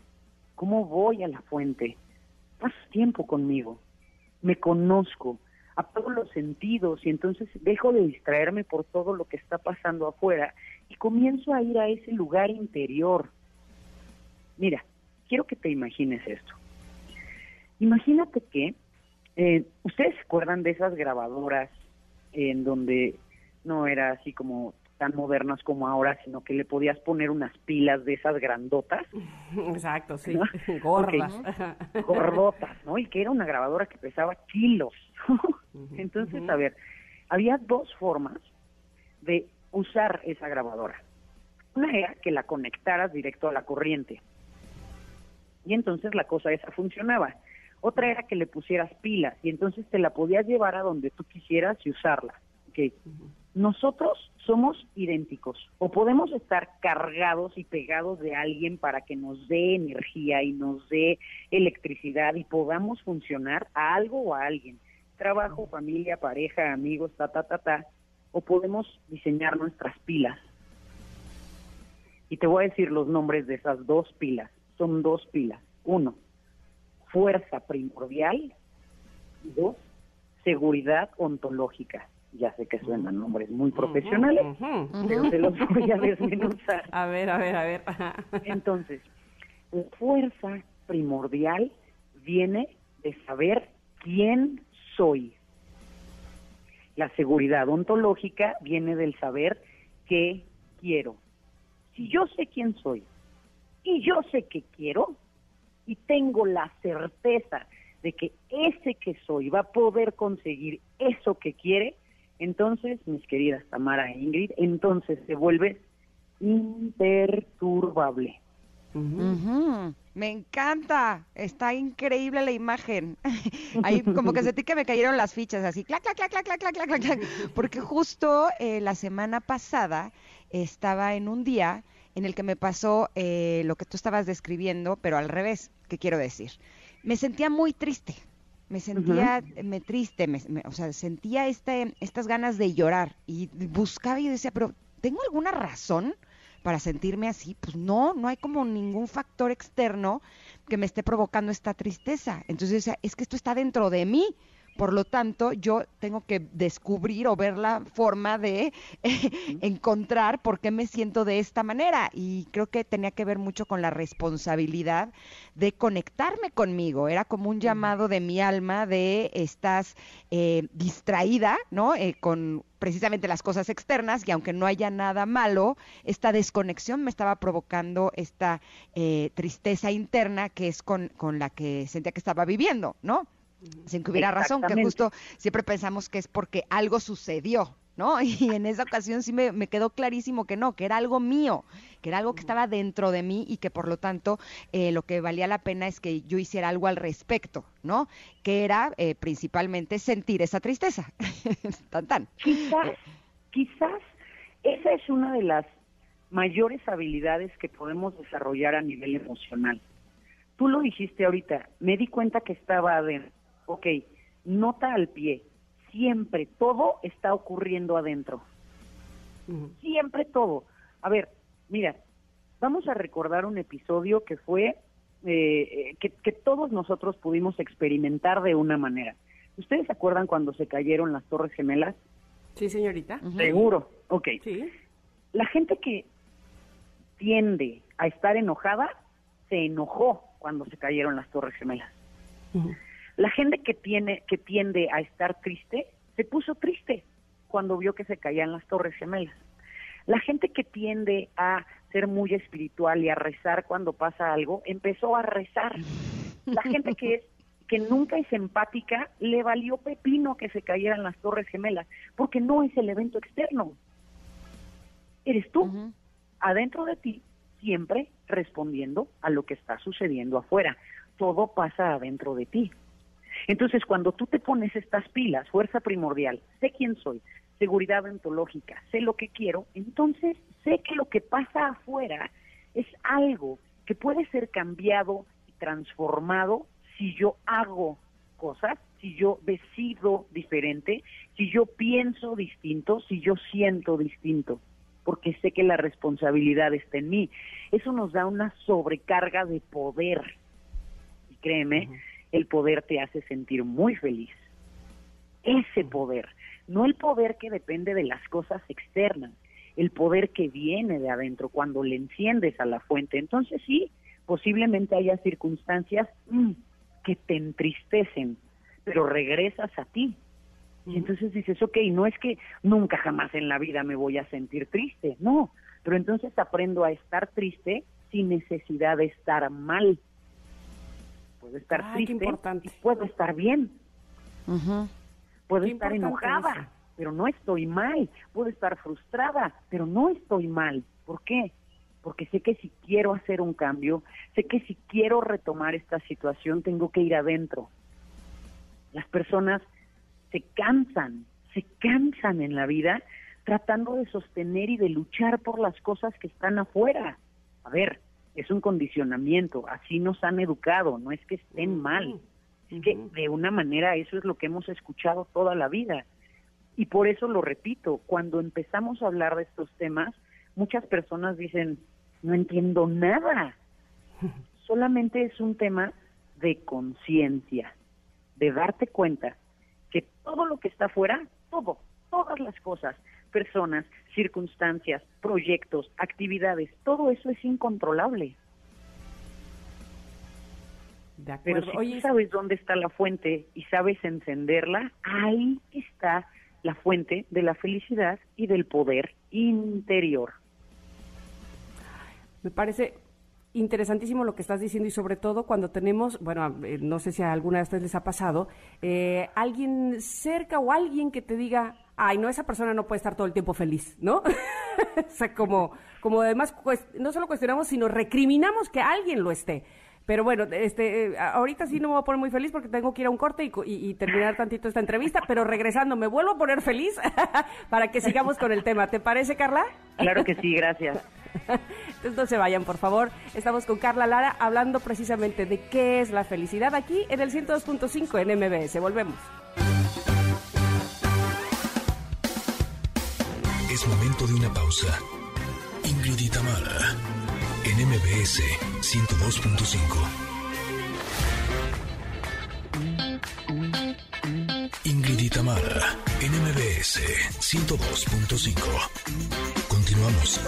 ¿Cómo voy a la fuente? Paso tiempo conmigo. Me conozco, apago los sentidos y entonces dejo de distraerme por todo lo que está pasando afuera y comienzo a ir a ese lugar interior. Mira, quiero que te imagines esto. Imagínate que eh, ustedes se acuerdan de esas grabadoras en donde no era así como tan modernas como ahora, sino que le podías poner unas pilas de esas grandotas. Exacto, sí, gordas. Gordotas, ¿no? Y que era una grabadora que pesaba kilos. Entonces, a ver, había dos formas de usar esa grabadora. Una era que la conectaras directo a la corriente. Y entonces la cosa esa funcionaba. Otra era que le pusieras pilas y entonces te la podías llevar a donde tú quisieras y usarla. Okay. Nosotros somos idénticos o podemos estar cargados y pegados de alguien para que nos dé energía y nos dé electricidad y podamos funcionar a algo o a alguien. Trabajo, familia, pareja, amigos, ta, ta, ta, ta. O podemos diseñar nuestras pilas. Y te voy a decir los nombres de esas dos pilas. Son dos pilas. Uno, fuerza primordial. Y dos, seguridad ontológica ya sé que suenan nombres muy profesionales, pero se los voy a desmenuzar. A ver, a ver, a ver. Entonces, la fuerza primordial viene de saber quién soy. La seguridad ontológica viene del saber qué quiero. Si yo sé quién soy y yo sé qué quiero y tengo la certeza de que ese que soy va a poder conseguir eso que quiere, entonces, mis queridas Tamara e Ingrid, entonces se vuelve imperturbable. Me encanta, está increíble la imagen. Ahí como que sentí que me cayeron las fichas así, clac, clac, clac, clac, clac, clac, clac, porque justo eh, la semana pasada estaba en un día en el que me pasó eh, lo que tú estabas describiendo, pero al revés, ¿qué quiero decir? Me sentía muy triste, me sentía me triste, me, o sea, sentía este, estas ganas de llorar y buscaba y decía, pero ¿tengo alguna razón para sentirme así? Pues no, no hay como ningún factor externo que me esté provocando esta tristeza. Entonces, es que esto está dentro de mí. Por lo tanto, yo tengo que descubrir o ver la forma de encontrar por qué me siento de esta manera. Y creo que tenía que ver mucho con la responsabilidad de conectarme conmigo. Era como un llamado de mi alma de estás eh, distraída, ¿no? Eh, con precisamente las cosas externas y aunque no haya nada malo, esta desconexión me estaba provocando esta eh, tristeza interna que es con, con la que sentía que estaba viviendo, ¿no? Sin que hubiera razón, que justo siempre pensamos que es porque algo sucedió, ¿no? Y en esa ocasión sí me, quedó clarísimo que no, que era algo mío, que era algo que estaba dentro de mí y que por lo tanto eh, lo que valía la pena es que yo hiciera algo al respecto, ¿no? Que era eh, principalmente sentir esa tristeza. tan, tan. Quizás, quizás esa es una de las mayores habilidades que podemos desarrollar a nivel emocional. Tú lo dijiste ahorita, me di cuenta que estaba adentro ok, nota al pie, siempre todo está ocurriendo adentro. Siempre todo. A ver, mira, vamos a recordar un episodio que fue, eh, que, todos nosotros pudimos experimentar de una manera. ¿Ustedes se acuerdan cuando se cayeron las Torres Gemelas? Sí, señorita. Seguro, ok. Sí. La gente que tiende a estar enojada, se enojó cuando se cayeron las Torres Gemelas. La gente que tiene que tiende a estar triste se puso triste cuando vio que se caían las torres gemelas. La gente que tiende a ser muy espiritual y a rezar cuando pasa algo, empezó a rezar. La gente que es que nunca es empática, le valió pepino que se cayeran las torres gemelas, porque no es el evento externo. Eres tú, adentro de ti, siempre respondiendo a lo que está sucediendo afuera. Todo pasa adentro de ti. Entonces, cuando tú te pones estas pilas, fuerza primordial, sé quién soy, seguridad ontológica, sé lo que quiero, entonces sé que lo que pasa afuera es algo que puede ser cambiado y transformado si yo hago cosas, si yo decido diferente, si yo pienso distinto, si yo siento distinto, porque sé que la responsabilidad está en mí. Eso nos da una sobrecarga de poder. Y créeme, el poder te hace sentir muy feliz. Ese poder, no el poder que depende de las cosas externas, el poder que viene de adentro cuando le enciendes a la fuente. Entonces sí, posiblemente haya circunstancias mm, que te entristecen, pero regresas a ti. Y entonces dices, ok, no es que nunca jamás en la vida me voy a sentir triste, no, pero entonces aprendo a estar triste sin necesidad de estar mal puedo estar triste puedo estar bien. Puedo estar enojada, pero no estoy mal. Puedo estar frustrada, pero no estoy mal. ¿Por qué? Porque sé que si quiero hacer un cambio, sé que si quiero retomar esta situación tengo que ir adentro. Las personas se cansan, se cansan en la vida tratando de sostener y de luchar por las cosas que están afuera. A ver, es un condicionamiento, así nos han educado, no es que estén mal, es que de una manera eso es lo que hemos escuchado toda la vida. Y por eso lo repito, cuando empezamos a hablar de estos temas, muchas personas dicen, no entiendo nada. Solamente es un tema de conciencia, de darte cuenta que todo lo que está afuera, todo, todas las cosas, personas, circunstancias, proyectos, actividades, todo eso es incontrolable. Pero si tú sabes dónde está la fuente y sabes encenderla, ahí está la fuente de la felicidad y del poder interior. Me parece interesantísimo lo que estás diciendo y sobre todo cuando tenemos, bueno, eh, no sé si a alguna de ustedes les ha pasado, eh, alguien cerca o alguien que te diga, ay, no, esa persona no puede estar todo el tiempo feliz, ¿no? o sea, como, como además, pues, no solo cuestionamos, sino recriminamos que alguien lo esté. Pero bueno, este, eh, ahorita sí no me voy a poner muy feliz porque tengo que ir a un corte y, y, terminar tantito esta entrevista, pero regresando me vuelvo a poner feliz para que sigamos con el tema. ¿Te parece, Carla? Claro que sí, gracias. Entonces no se vayan, por favor. Estamos con Carla Lara hablando precisamente de qué es la felicidad aquí en el 102.5 en MBS. Volvemos. Momento de una pausa. Ingrid y en MBS 102.5. Ingrid y en MBS 102.5. Continuamos.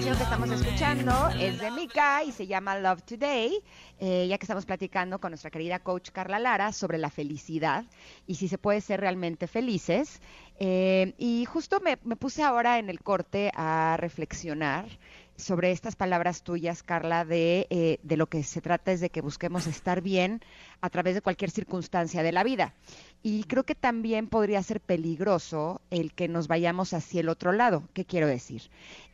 Lo que estamos escuchando es de Mika y se llama Love Today, eh, ya que estamos platicando con nuestra querida coach Carla Lara sobre la felicidad y si se puede ser realmente felices. Eh, y justo me, puse ahora en el corte a reflexionar sobre estas palabras tuyas, Carla, de, eh, de lo que se trata es de que busquemos estar bien a través de cualquier circunstancia de la vida. Y creo que también podría ser peligroso el que nos vayamos hacia el otro lado. ¿Qué quiero decir?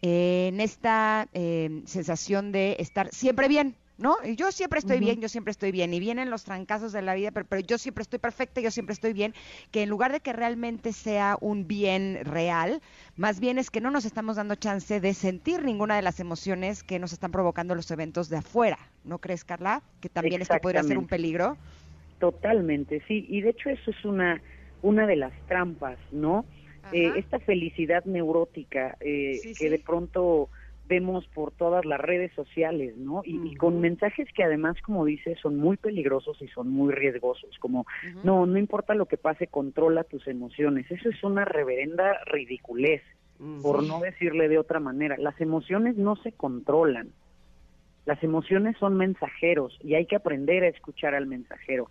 en esta sensación de estar siempre bien, ¿no? Y yo siempre estoy bien, yo siempre estoy bien, y vienen los trancazos de la vida, pero, pero, yo siempre estoy perfecta, yo siempre estoy bien, que en lugar de que realmente sea un bien real, más bien es que no nos estamos dando chance de sentir ninguna de las emociones que nos están provocando los eventos de afuera, ¿no crees, Carla? Que también esto podría ser un peligro. Totalmente, sí, y de hecho eso es una, una de las trampas, ¿no? Eh, esta felicidad neurótica eh, que de pronto vemos por todas las redes sociales, ¿no? Y, con mensajes que además, como dices, son muy peligrosos y son muy riesgosos, como, no, no importa lo que pase, controla tus emociones. Eso es una reverenda ridiculez, por no decirle de otra manera. Las emociones no se controlan. Las emociones son mensajeros y hay que aprender a escuchar al mensajero.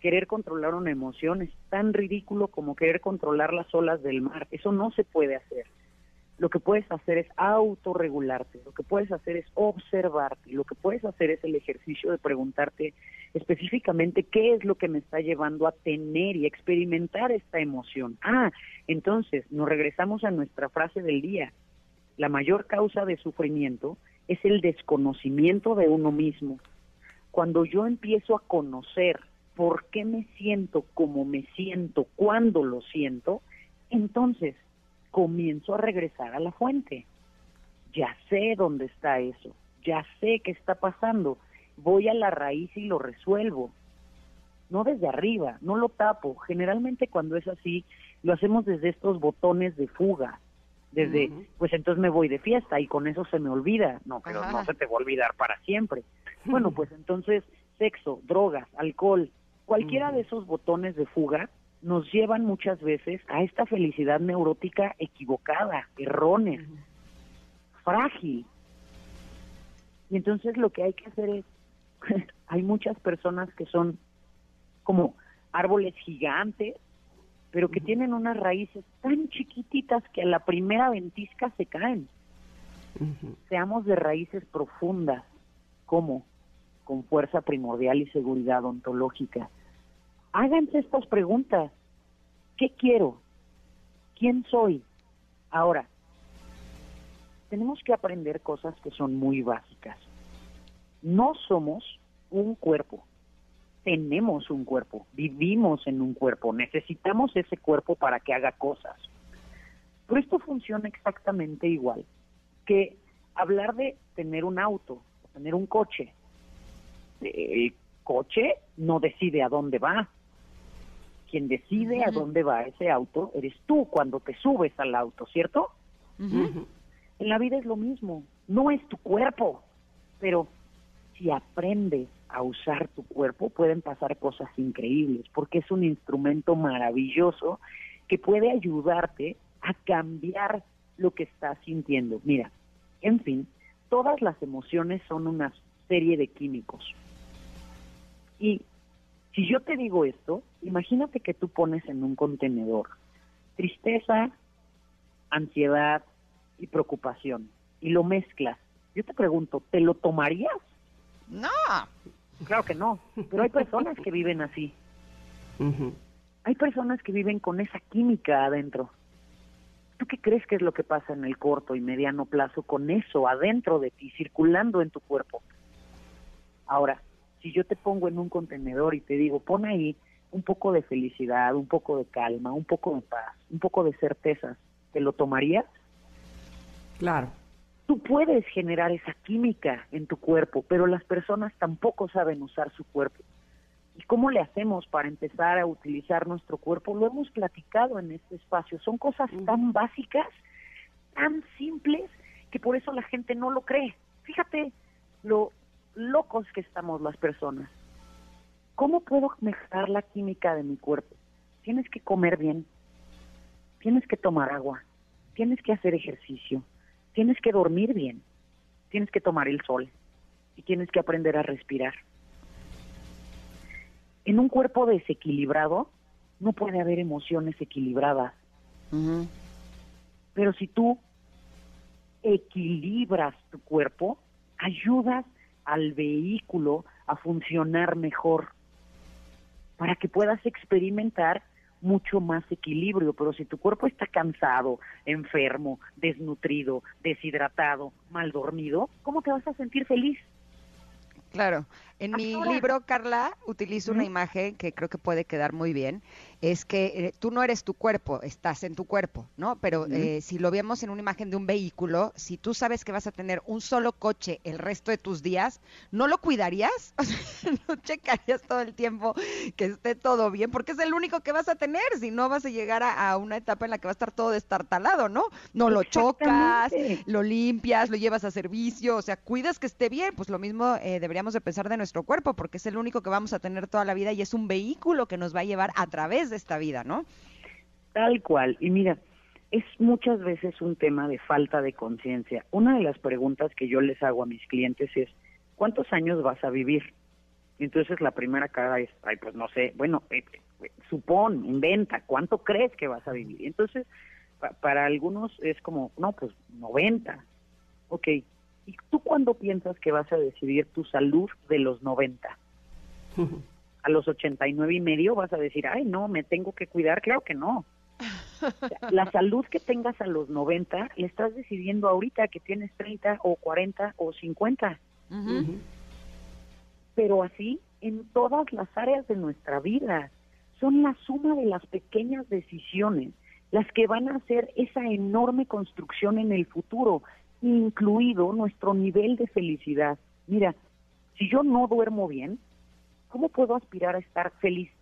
Querer controlar una emoción es tan ridículo como querer controlar las olas del mar. Eso no se puede hacer lo que puedes hacer es autorregularte, lo que puedes hacer es observarte, lo que puedes hacer es el ejercicio de preguntarte específicamente qué es lo que me está llevando a tener y experimentar esta emoción. Ah, entonces nos regresamos a nuestra frase del día. La mayor causa de sufrimiento es el desconocimiento de uno mismo. Cuando yo empiezo a conocer por qué me siento como me siento, cuando lo siento, entonces comienzo a regresar a la fuente. Ya sé dónde está eso, ya sé qué está pasando, voy a la raíz y lo resuelvo. No desde arriba, no lo tapo. Generalmente cuando es así, lo hacemos desde estos botones de fuga, desde, pues entonces me voy de fiesta y con eso se me olvida. No, pero no se te va a olvidar para siempre. Bueno, pues entonces sexo, drogas, alcohol, cualquiera de esos botones de fuga nos llevan muchas veces a esta felicidad neurótica equivocada, errónea, frágil. Y entonces lo que hay que hacer es, hay muchas personas que son como árboles gigantes, pero que tienen unas raíces tan chiquititas que a la primera ventisca se caen. Seamos de raíces profundas, como con fuerza primordial y seguridad ontológica háganse estas preguntas. ¿Qué quiero? ¿Quién soy? Ahora, tenemos que aprender cosas que son muy básicas. No somos un cuerpo, tenemos un cuerpo, vivimos en un cuerpo, necesitamos ese cuerpo para que haga cosas. Pero esto funciona exactamente igual que hablar de tener un auto, tener un coche. El coche no decide a dónde va. Quien decide a dónde va ese auto eres tú cuando te subes al auto, ¿cierto? En la vida es lo mismo. No es tu cuerpo, pero si aprendes a usar tu cuerpo pueden pasar cosas increíbles porque es un instrumento maravilloso que puede ayudarte a cambiar lo que estás sintiendo. Mira, en fin, todas las emociones son una serie de químicos. Y si yo te digo esto, imagínate que tú pones en un contenedor tristeza, ansiedad y preocupación y lo mezclas. Yo te pregunto, ¿te lo tomarías? No. Claro que no, pero hay personas que viven así. Hay personas que viven con esa química adentro. ¿Tú qué crees que es lo que pasa en el corto y mediano plazo con eso adentro de ti, circulando en tu cuerpo? Ahora, si yo te pongo en un contenedor y te digo, pon ahí un poco de felicidad, un poco de calma, un poco de paz, un poco de certezas, ¿te lo tomarías? Claro. Tú puedes generar esa química en tu cuerpo, pero las personas tampoco saben usar su cuerpo. ¿Y cómo le hacemos para empezar a utilizar nuestro cuerpo? Lo hemos platicado en este espacio. Son cosas tan básicas, tan simples, que por eso la gente no lo cree. Fíjate lo locos que estamos las personas. ¿Cómo puedo mejorar la química de mi cuerpo? Tienes que comer bien, tienes que tomar agua, tienes que hacer ejercicio, tienes que dormir bien, tienes que tomar el sol y tienes que aprender a respirar en un cuerpo desequilibrado no puede haber emociones equilibradas. Pero si tú equilibras tu cuerpo, ayudas al vehículo a funcionar mejor para que puedas experimentar mucho más equilibrio, pero si tu cuerpo está cansado, enfermo, desnutrido, deshidratado, mal dormido, ¿cómo te vas a sentir feliz? Claro. En mi libro, Carla, utilizo una imagen que creo que puede quedar muy bien. Es que eh, tú no eres tu cuerpo, estás en tu cuerpo, ¿no? Pero eh, si lo vemos en una imagen de un vehículo, si tú sabes que vas a tener un solo coche el resto de tus días, ¿no lo cuidarías? no checarías todo el tiempo que esté todo bien, porque es el único que vas a tener. Si no, vas a llegar a, una etapa en la que va a estar todo destartalado, ¿no? No lo chocas, lo limpias, lo llevas a servicio, o sea, cuidas que esté bien. Pues lo mismo eh, deberíamos de pensar de nuestro cuerpo, porque es el único que vamos a tener toda la vida y es un vehículo que nos va a llevar a través de esta vida, ¿no? Tal cual. Y mira, es muchas veces un tema de falta de conciencia. Una de las preguntas que yo les hago a mis clientes es, ¿cuántos años vas a vivir? Entonces la primera cara es, ay, pues no sé, bueno, eh, eh, supón, inventa, ¿cuánto crees que vas a vivir? Entonces, para algunos es como, no, pues 90. Ok, ¿Y tú cuándo piensas que vas a decidir tu salud de los 90? A los 89 y medio vas a decir, ay, no, me tengo que cuidar. Claro que no. la salud que tengas a los 90 le estás decidiendo ahorita que tienes 30 o 40 o 50. Pero así en todas las áreas de nuestra vida. Son la suma de las pequeñas decisiones las que van a hacer esa enorme construcción en el futuro incluido nuestro nivel de felicidad. Mira, si yo no duermo bien, ¿cómo puedo aspirar a estar feliz?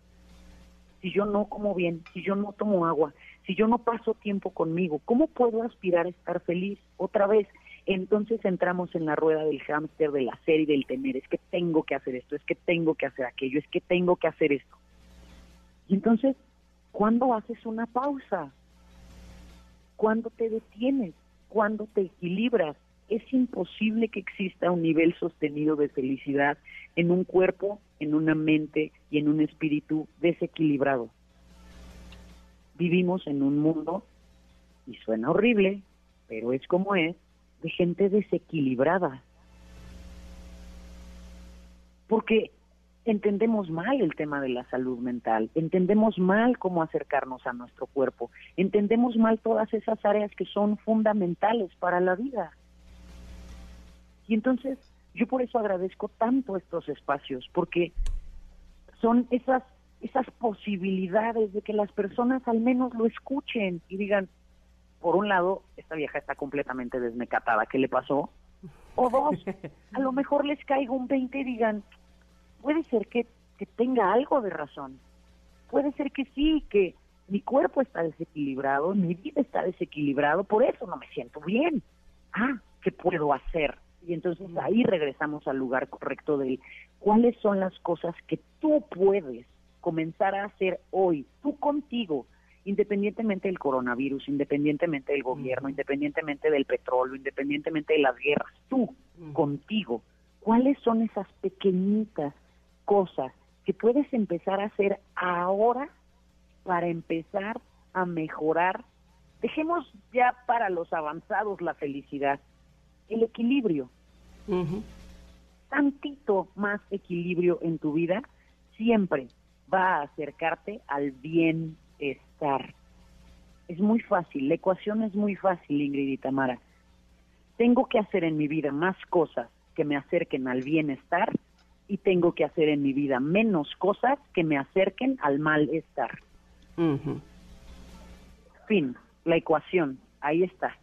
Si yo no como bien, si yo no tomo agua, si yo no paso tiempo conmigo, ¿cómo puedo aspirar a estar feliz? Otra vez, entonces entramos en la rueda del hámster, de la serie del tener, es que tengo que hacer esto, es que tengo que hacer aquello, es que tengo que hacer esto. Y entonces, ¿cuándo haces una pausa? ¿Cuándo te detienes? cuando te equilibras. Es imposible que exista un nivel sostenido de felicidad en un cuerpo, en una mente y en un espíritu desequilibrado. Vivimos en un mundo, y suena horrible, pero es como es, de gente desequilibrada. Porque entendemos mal el tema de la salud mental, entendemos mal cómo acercarnos a nuestro cuerpo, entendemos mal todas esas áreas que son fundamentales para la vida. Y entonces yo por eso agradezco tanto estos espacios, porque son esas esas posibilidades de que las personas al menos lo escuchen y digan, por un lado, esta vieja está completamente desmecatada, ¿qué le pasó? O dos, a lo mejor les caiga un 20 y digan, puede ser que, que tenga algo de razón, puede ser que sí, que mi cuerpo está desequilibrado, mi vida está desequilibrado, por eso no me siento bien. Ah, ¿qué puedo hacer? Y entonces ahí regresamos al lugar correcto de cuáles son las cosas que tú puedes comenzar a hacer hoy, tú contigo, independientemente del coronavirus, independientemente del gobierno, independientemente del petróleo, independientemente de las guerras, tú contigo, ¿cuáles son esas pequeñitas cosas que puedes empezar a hacer ahora para empezar a mejorar? Dejemos ya para los avanzados la felicidad, el equilibrio. Tantito más equilibrio en tu vida siempre va a acercarte al bienestar. Es muy fácil, la ecuación es muy fácil, Ingrid y Tamara. Tengo que hacer en mi vida más cosas que me acerquen al bienestar y tengo que hacer en mi vida menos cosas que me acerquen al malestar. Fin, la ecuación, ahí está.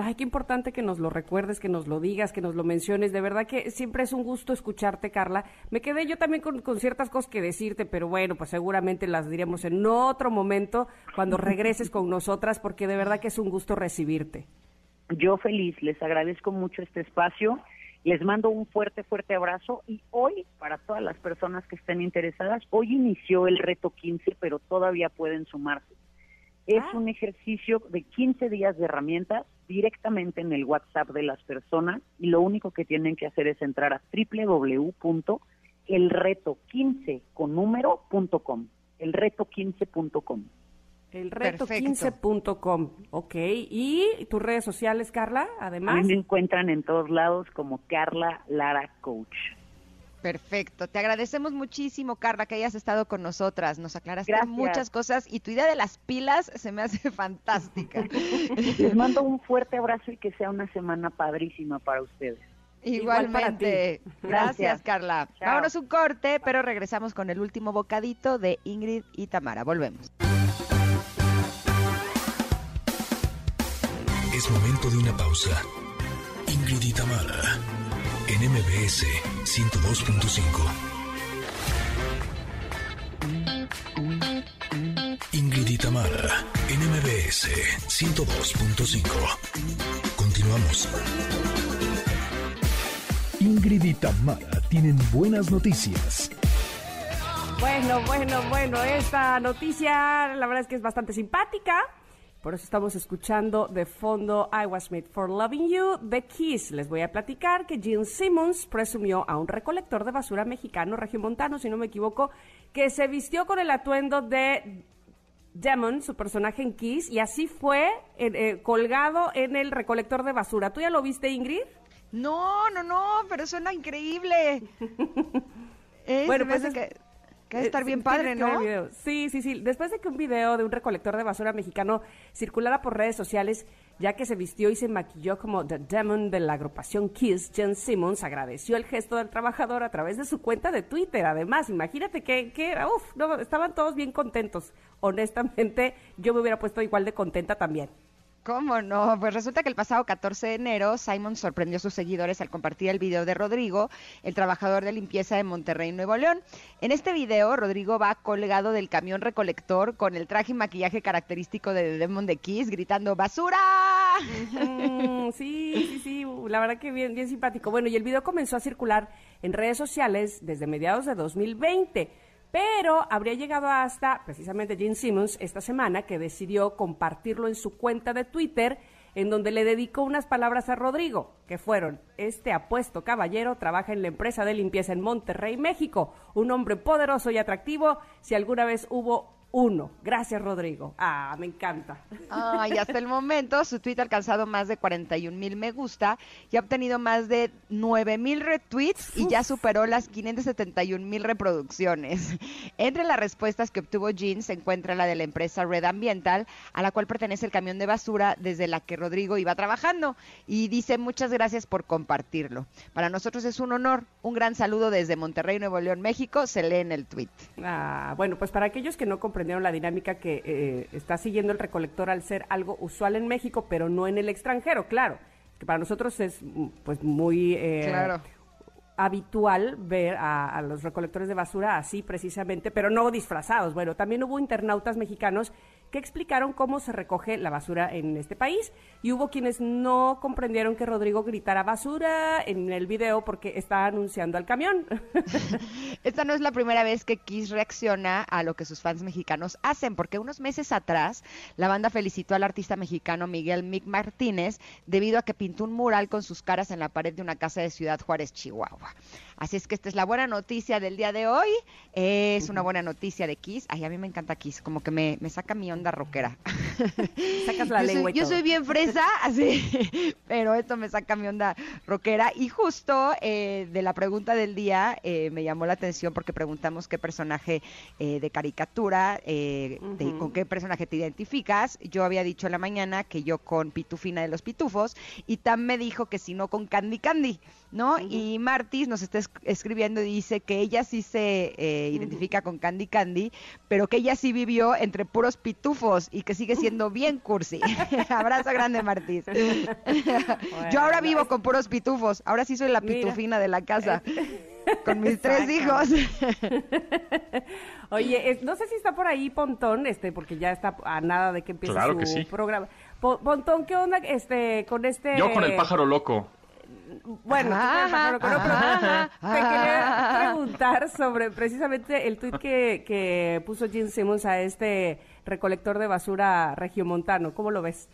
Ay, qué importante que nos lo recuerdes, que nos lo digas, que nos lo menciones. De verdad que siempre es un gusto escucharte, Carla. Me quedé yo también con, ciertas cosas que decirte, pero bueno, pues seguramente las diremos en otro momento cuando regreses con nosotras, porque de verdad que es un gusto recibirte. Yo feliz, les agradezco mucho este espacio. Les mando un fuerte, fuerte abrazo y hoy, para todas las personas que estén interesadas, hoy inició el reto 15, pero todavía pueden sumarse. Es ah. un ejercicio de 15 días de herramientas directamente en el WhatsApp de las personas y lo único que tienen que hacer es entrar a www.elreto15 con número.com, elreto15.com. Elreto15.com, ok. ¿Y tus redes sociales, Carla? Además. me encuentran en todos lados como Carla Lara Coach. Perfecto. Te agradecemos muchísimo, Carla, que hayas estado con nosotras. Nos aclaraste muchas cosas y tu idea de las pilas se me hace fantástica. Les mando un fuerte abrazo y que sea una semana padrísima para ustedes. Igualmente. Gracias, Carla. Vámonos un corte, pero regresamos con el último bocadito de Ingrid y Tamara. Volvemos. Es momento de una pausa. Ingrid y Tamara en MBS 102.5. Ingrid y Tamara en MBS 102.5. Continuamos. Ingrid y tienen buenas noticias. Bueno, bueno, bueno, esta noticia la verdad es que es bastante simpática por eso estamos escuchando de fondo I Was Made for Loving You The Kiss. Les voy a platicar que Gene Simmons presumió a un recolector de basura mexicano, regiomontano, si no me equivoco, que se vistió con el atuendo de Demon, su personaje en Kiss, y así fue eh, colgado en el recolector de basura. ¿Tú ya lo viste, Ingrid? No, no, no, pero suena increíble. bueno, pues es... que que debe estar bien padre, ¿no? Sí, sí, sí. Después de que un video de un recolector de basura mexicano circulara por redes sociales, ya que se vistió y se maquilló como The Demon de la agrupación Kiss, Jen Simmons agradeció el gesto del trabajador a través de su cuenta de Twitter. Además, imagínate que, que uf, no, estaban todos bien contentos. Honestamente, yo me hubiera puesto igual de contenta también. ¿Cómo no? Pues resulta que el pasado 14 de enero, Simon sorprendió a sus seguidores al compartir el video de Rodrigo, el trabajador de limpieza de Monterrey, Nuevo León. En este video, Rodrigo va colgado del camión recolector con el traje y maquillaje característico de Demon de Kiss, gritando ¡Basura! sí, sí, sí, la verdad que bien, bien simpático. Bueno, y el video comenzó a circular en redes sociales desde mediados de 2020 pero habría llegado hasta precisamente Gene Simmons esta semana que decidió compartirlo en su cuenta de Twitter en donde le dedicó unas palabras a Rodrigo, que fueron, este apuesto caballero trabaja en la empresa de limpieza en Monterrey, México, un hombre poderoso y atractivo, si alguna vez hubo uno. Gracias, Rodrigo. Ah, me encanta. Ah, y hasta el momento su tweet ha alcanzado más de 41 mil me gusta y ha obtenido más de 9 mil retweets y ya superó las 571 mil reproducciones. Entre las respuestas que obtuvo Jean se encuentra la de la empresa Red Ambiental, a la cual pertenece el camión de basura desde la que Rodrigo iba trabajando. Y dice muchas gracias por compartirlo. Para nosotros es un honor. Un gran saludo desde Monterrey, Nuevo León, México. Se lee en el tweet. Ah, bueno, pues para aquellos que no comprendieron la dinámica que eh, está siguiendo el recolector al ser algo usual en México, pero no en el extranjero, claro. Que para nosotros es pues muy eh, habitual ver a, a, los recolectores de basura así precisamente, pero no disfrazados. Bueno, también hubo internautas mexicanos que explicaron cómo se recoge la basura en este país. Y hubo quienes no comprendieron que Rodrigo gritara basura en el video porque está anunciando al camión. Esta no es la primera vez que Kiss reacciona a lo que sus fans mexicanos hacen, porque unos meses atrás la banda felicitó al artista mexicano Miguel Mick Martínez debido a que pintó un mural con sus caras en la pared de una casa de Ciudad Juárez, Chihuahua. Así es que esta es la buena noticia del día de hoy. Es una buena noticia de Kiss. Ay, a mí me encanta Kiss, como que me, me saca mi onda rockera. Sacas la yo lengua soy, yo soy bien fresa, así, pero esto me saca mi onda rockera. Y justo eh, de la pregunta del día eh, me llamó la atención porque preguntamos qué personaje eh, de caricatura, de, con qué personaje te identificas. Yo había dicho en la mañana que yo con Pitufina de los Pitufos y Tam me dijo que si no con Candy Candy, ¿no? Y Martis nos está escribiendo y dice que ella sí se identifica con Candy Candy, pero que ella sí vivió entre puros pitufos y que sigue siendo bien cursi. Abrazo grande, Martis. Yo ahora vivo con puros pitufos. Ahora sí soy la pitufina de la casa. Con mis tres hijos. Oye, no sé si está por ahí Pontón, este, porque ya está a nada de que empiece su programa. Pontón, ¿qué onda este con este? Yo con el pájaro loco. Bueno, te quería preguntar sobre precisamente el tuit que, que puso Jim Simmons a este recolector de basura regiomontano. ¿Cómo lo ves?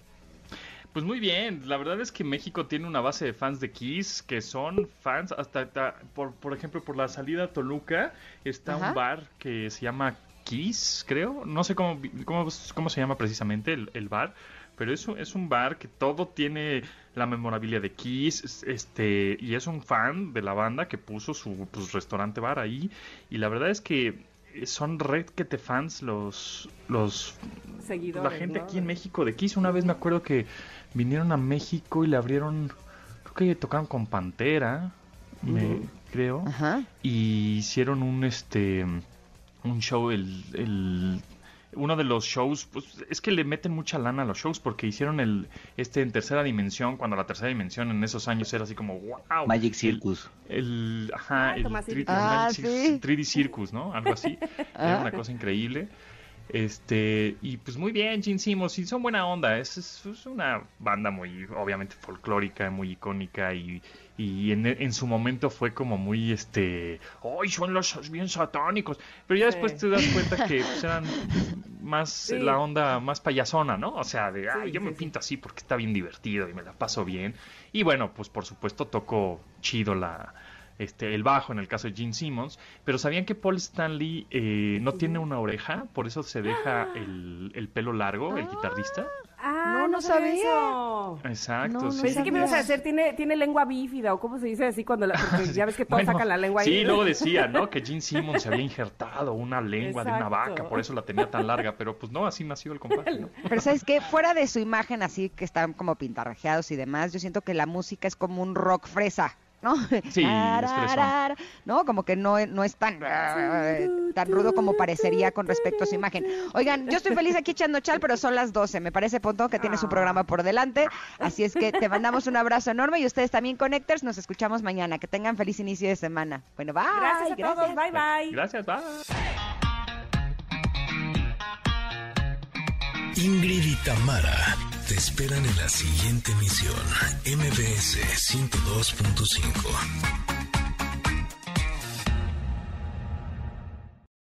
Pues muy bien, la verdad es que México tiene una base de fans de Kiss que son fans hasta, por, por ejemplo, por la salida a Toluca está un bar que se llama Kiss, creo, no sé cómo, cómo, cómo se llama precisamente el, el bar, pero es un, es un bar que todo tiene la memorabilia de Kiss, este, y es un fan de la banda que puso su pues, restaurante bar ahí, y la verdad es que son red que te fans los los seguidores la gente aquí en México de Kiss. Una vez me acuerdo que vinieron a México y le abrieron creo que tocaron con Pantera me creo y hicieron un este un show el, el uno de los shows, pues es que le meten mucha lana a los shows porque hicieron el este en tercera dimensión, cuando la tercera dimensión en esos años era así como wow. Magic Circus. El, ajá, ah, el, 3D, Circus, ¿no? Algo así. Era una cosa increíble. Este, y pues muy bien, Gene Simmons, y son buena onda, es, es, una banda muy, obviamente, folclórica, muy icónica y, y en, en, su momento fue como muy, este, ¡ay, son los bien satánicos! Pero ya después te das cuenta que pues, eran más la onda más payasona, ¿no? O sea, de, ay, yo me pinto así porque está bien divertido y me la paso bien. Y bueno, pues por supuesto toco chido la este, el bajo en el caso de Gene Simmons, pero ¿sabían que Paul Stanley eh, no tiene una oreja? Por eso se deja el, el pelo largo, el guitarrista. Ah, no, no sabía. Exacto. No, Pensé que me ibas a decir, tiene, tiene lengua bífida, o cómo se dice así cuando la, porque ya ves que todos sacan la lengua ahí. Sí, luego decía, ¿no? Que Gene Simmons se había injertado una lengua de una vaca, por eso la tenía tan larga, pero pues no, así nació el compadre. Pero sabes que fuera de su imagen así que están como pintarrajeados y demás, yo siento que la música es como un rock fresa. ¿No? Sí, ¿no? Como que no, no es tan, tan rudo como parecería con respecto a su imagen. Oigan, yo estoy feliz aquí echando chal, pero son las 12. Me parece Pontón que tiene su programa por delante. Así es que te mandamos un abrazo enorme y ustedes también, Connectors. Nos escuchamos mañana. Que tengan feliz inicio de semana. Bueno, bye. Gracias a todos. Bye, bye. Gracias, bye. Ingrid y Tamara te esperan en la siguiente emisión, MBS 102.5.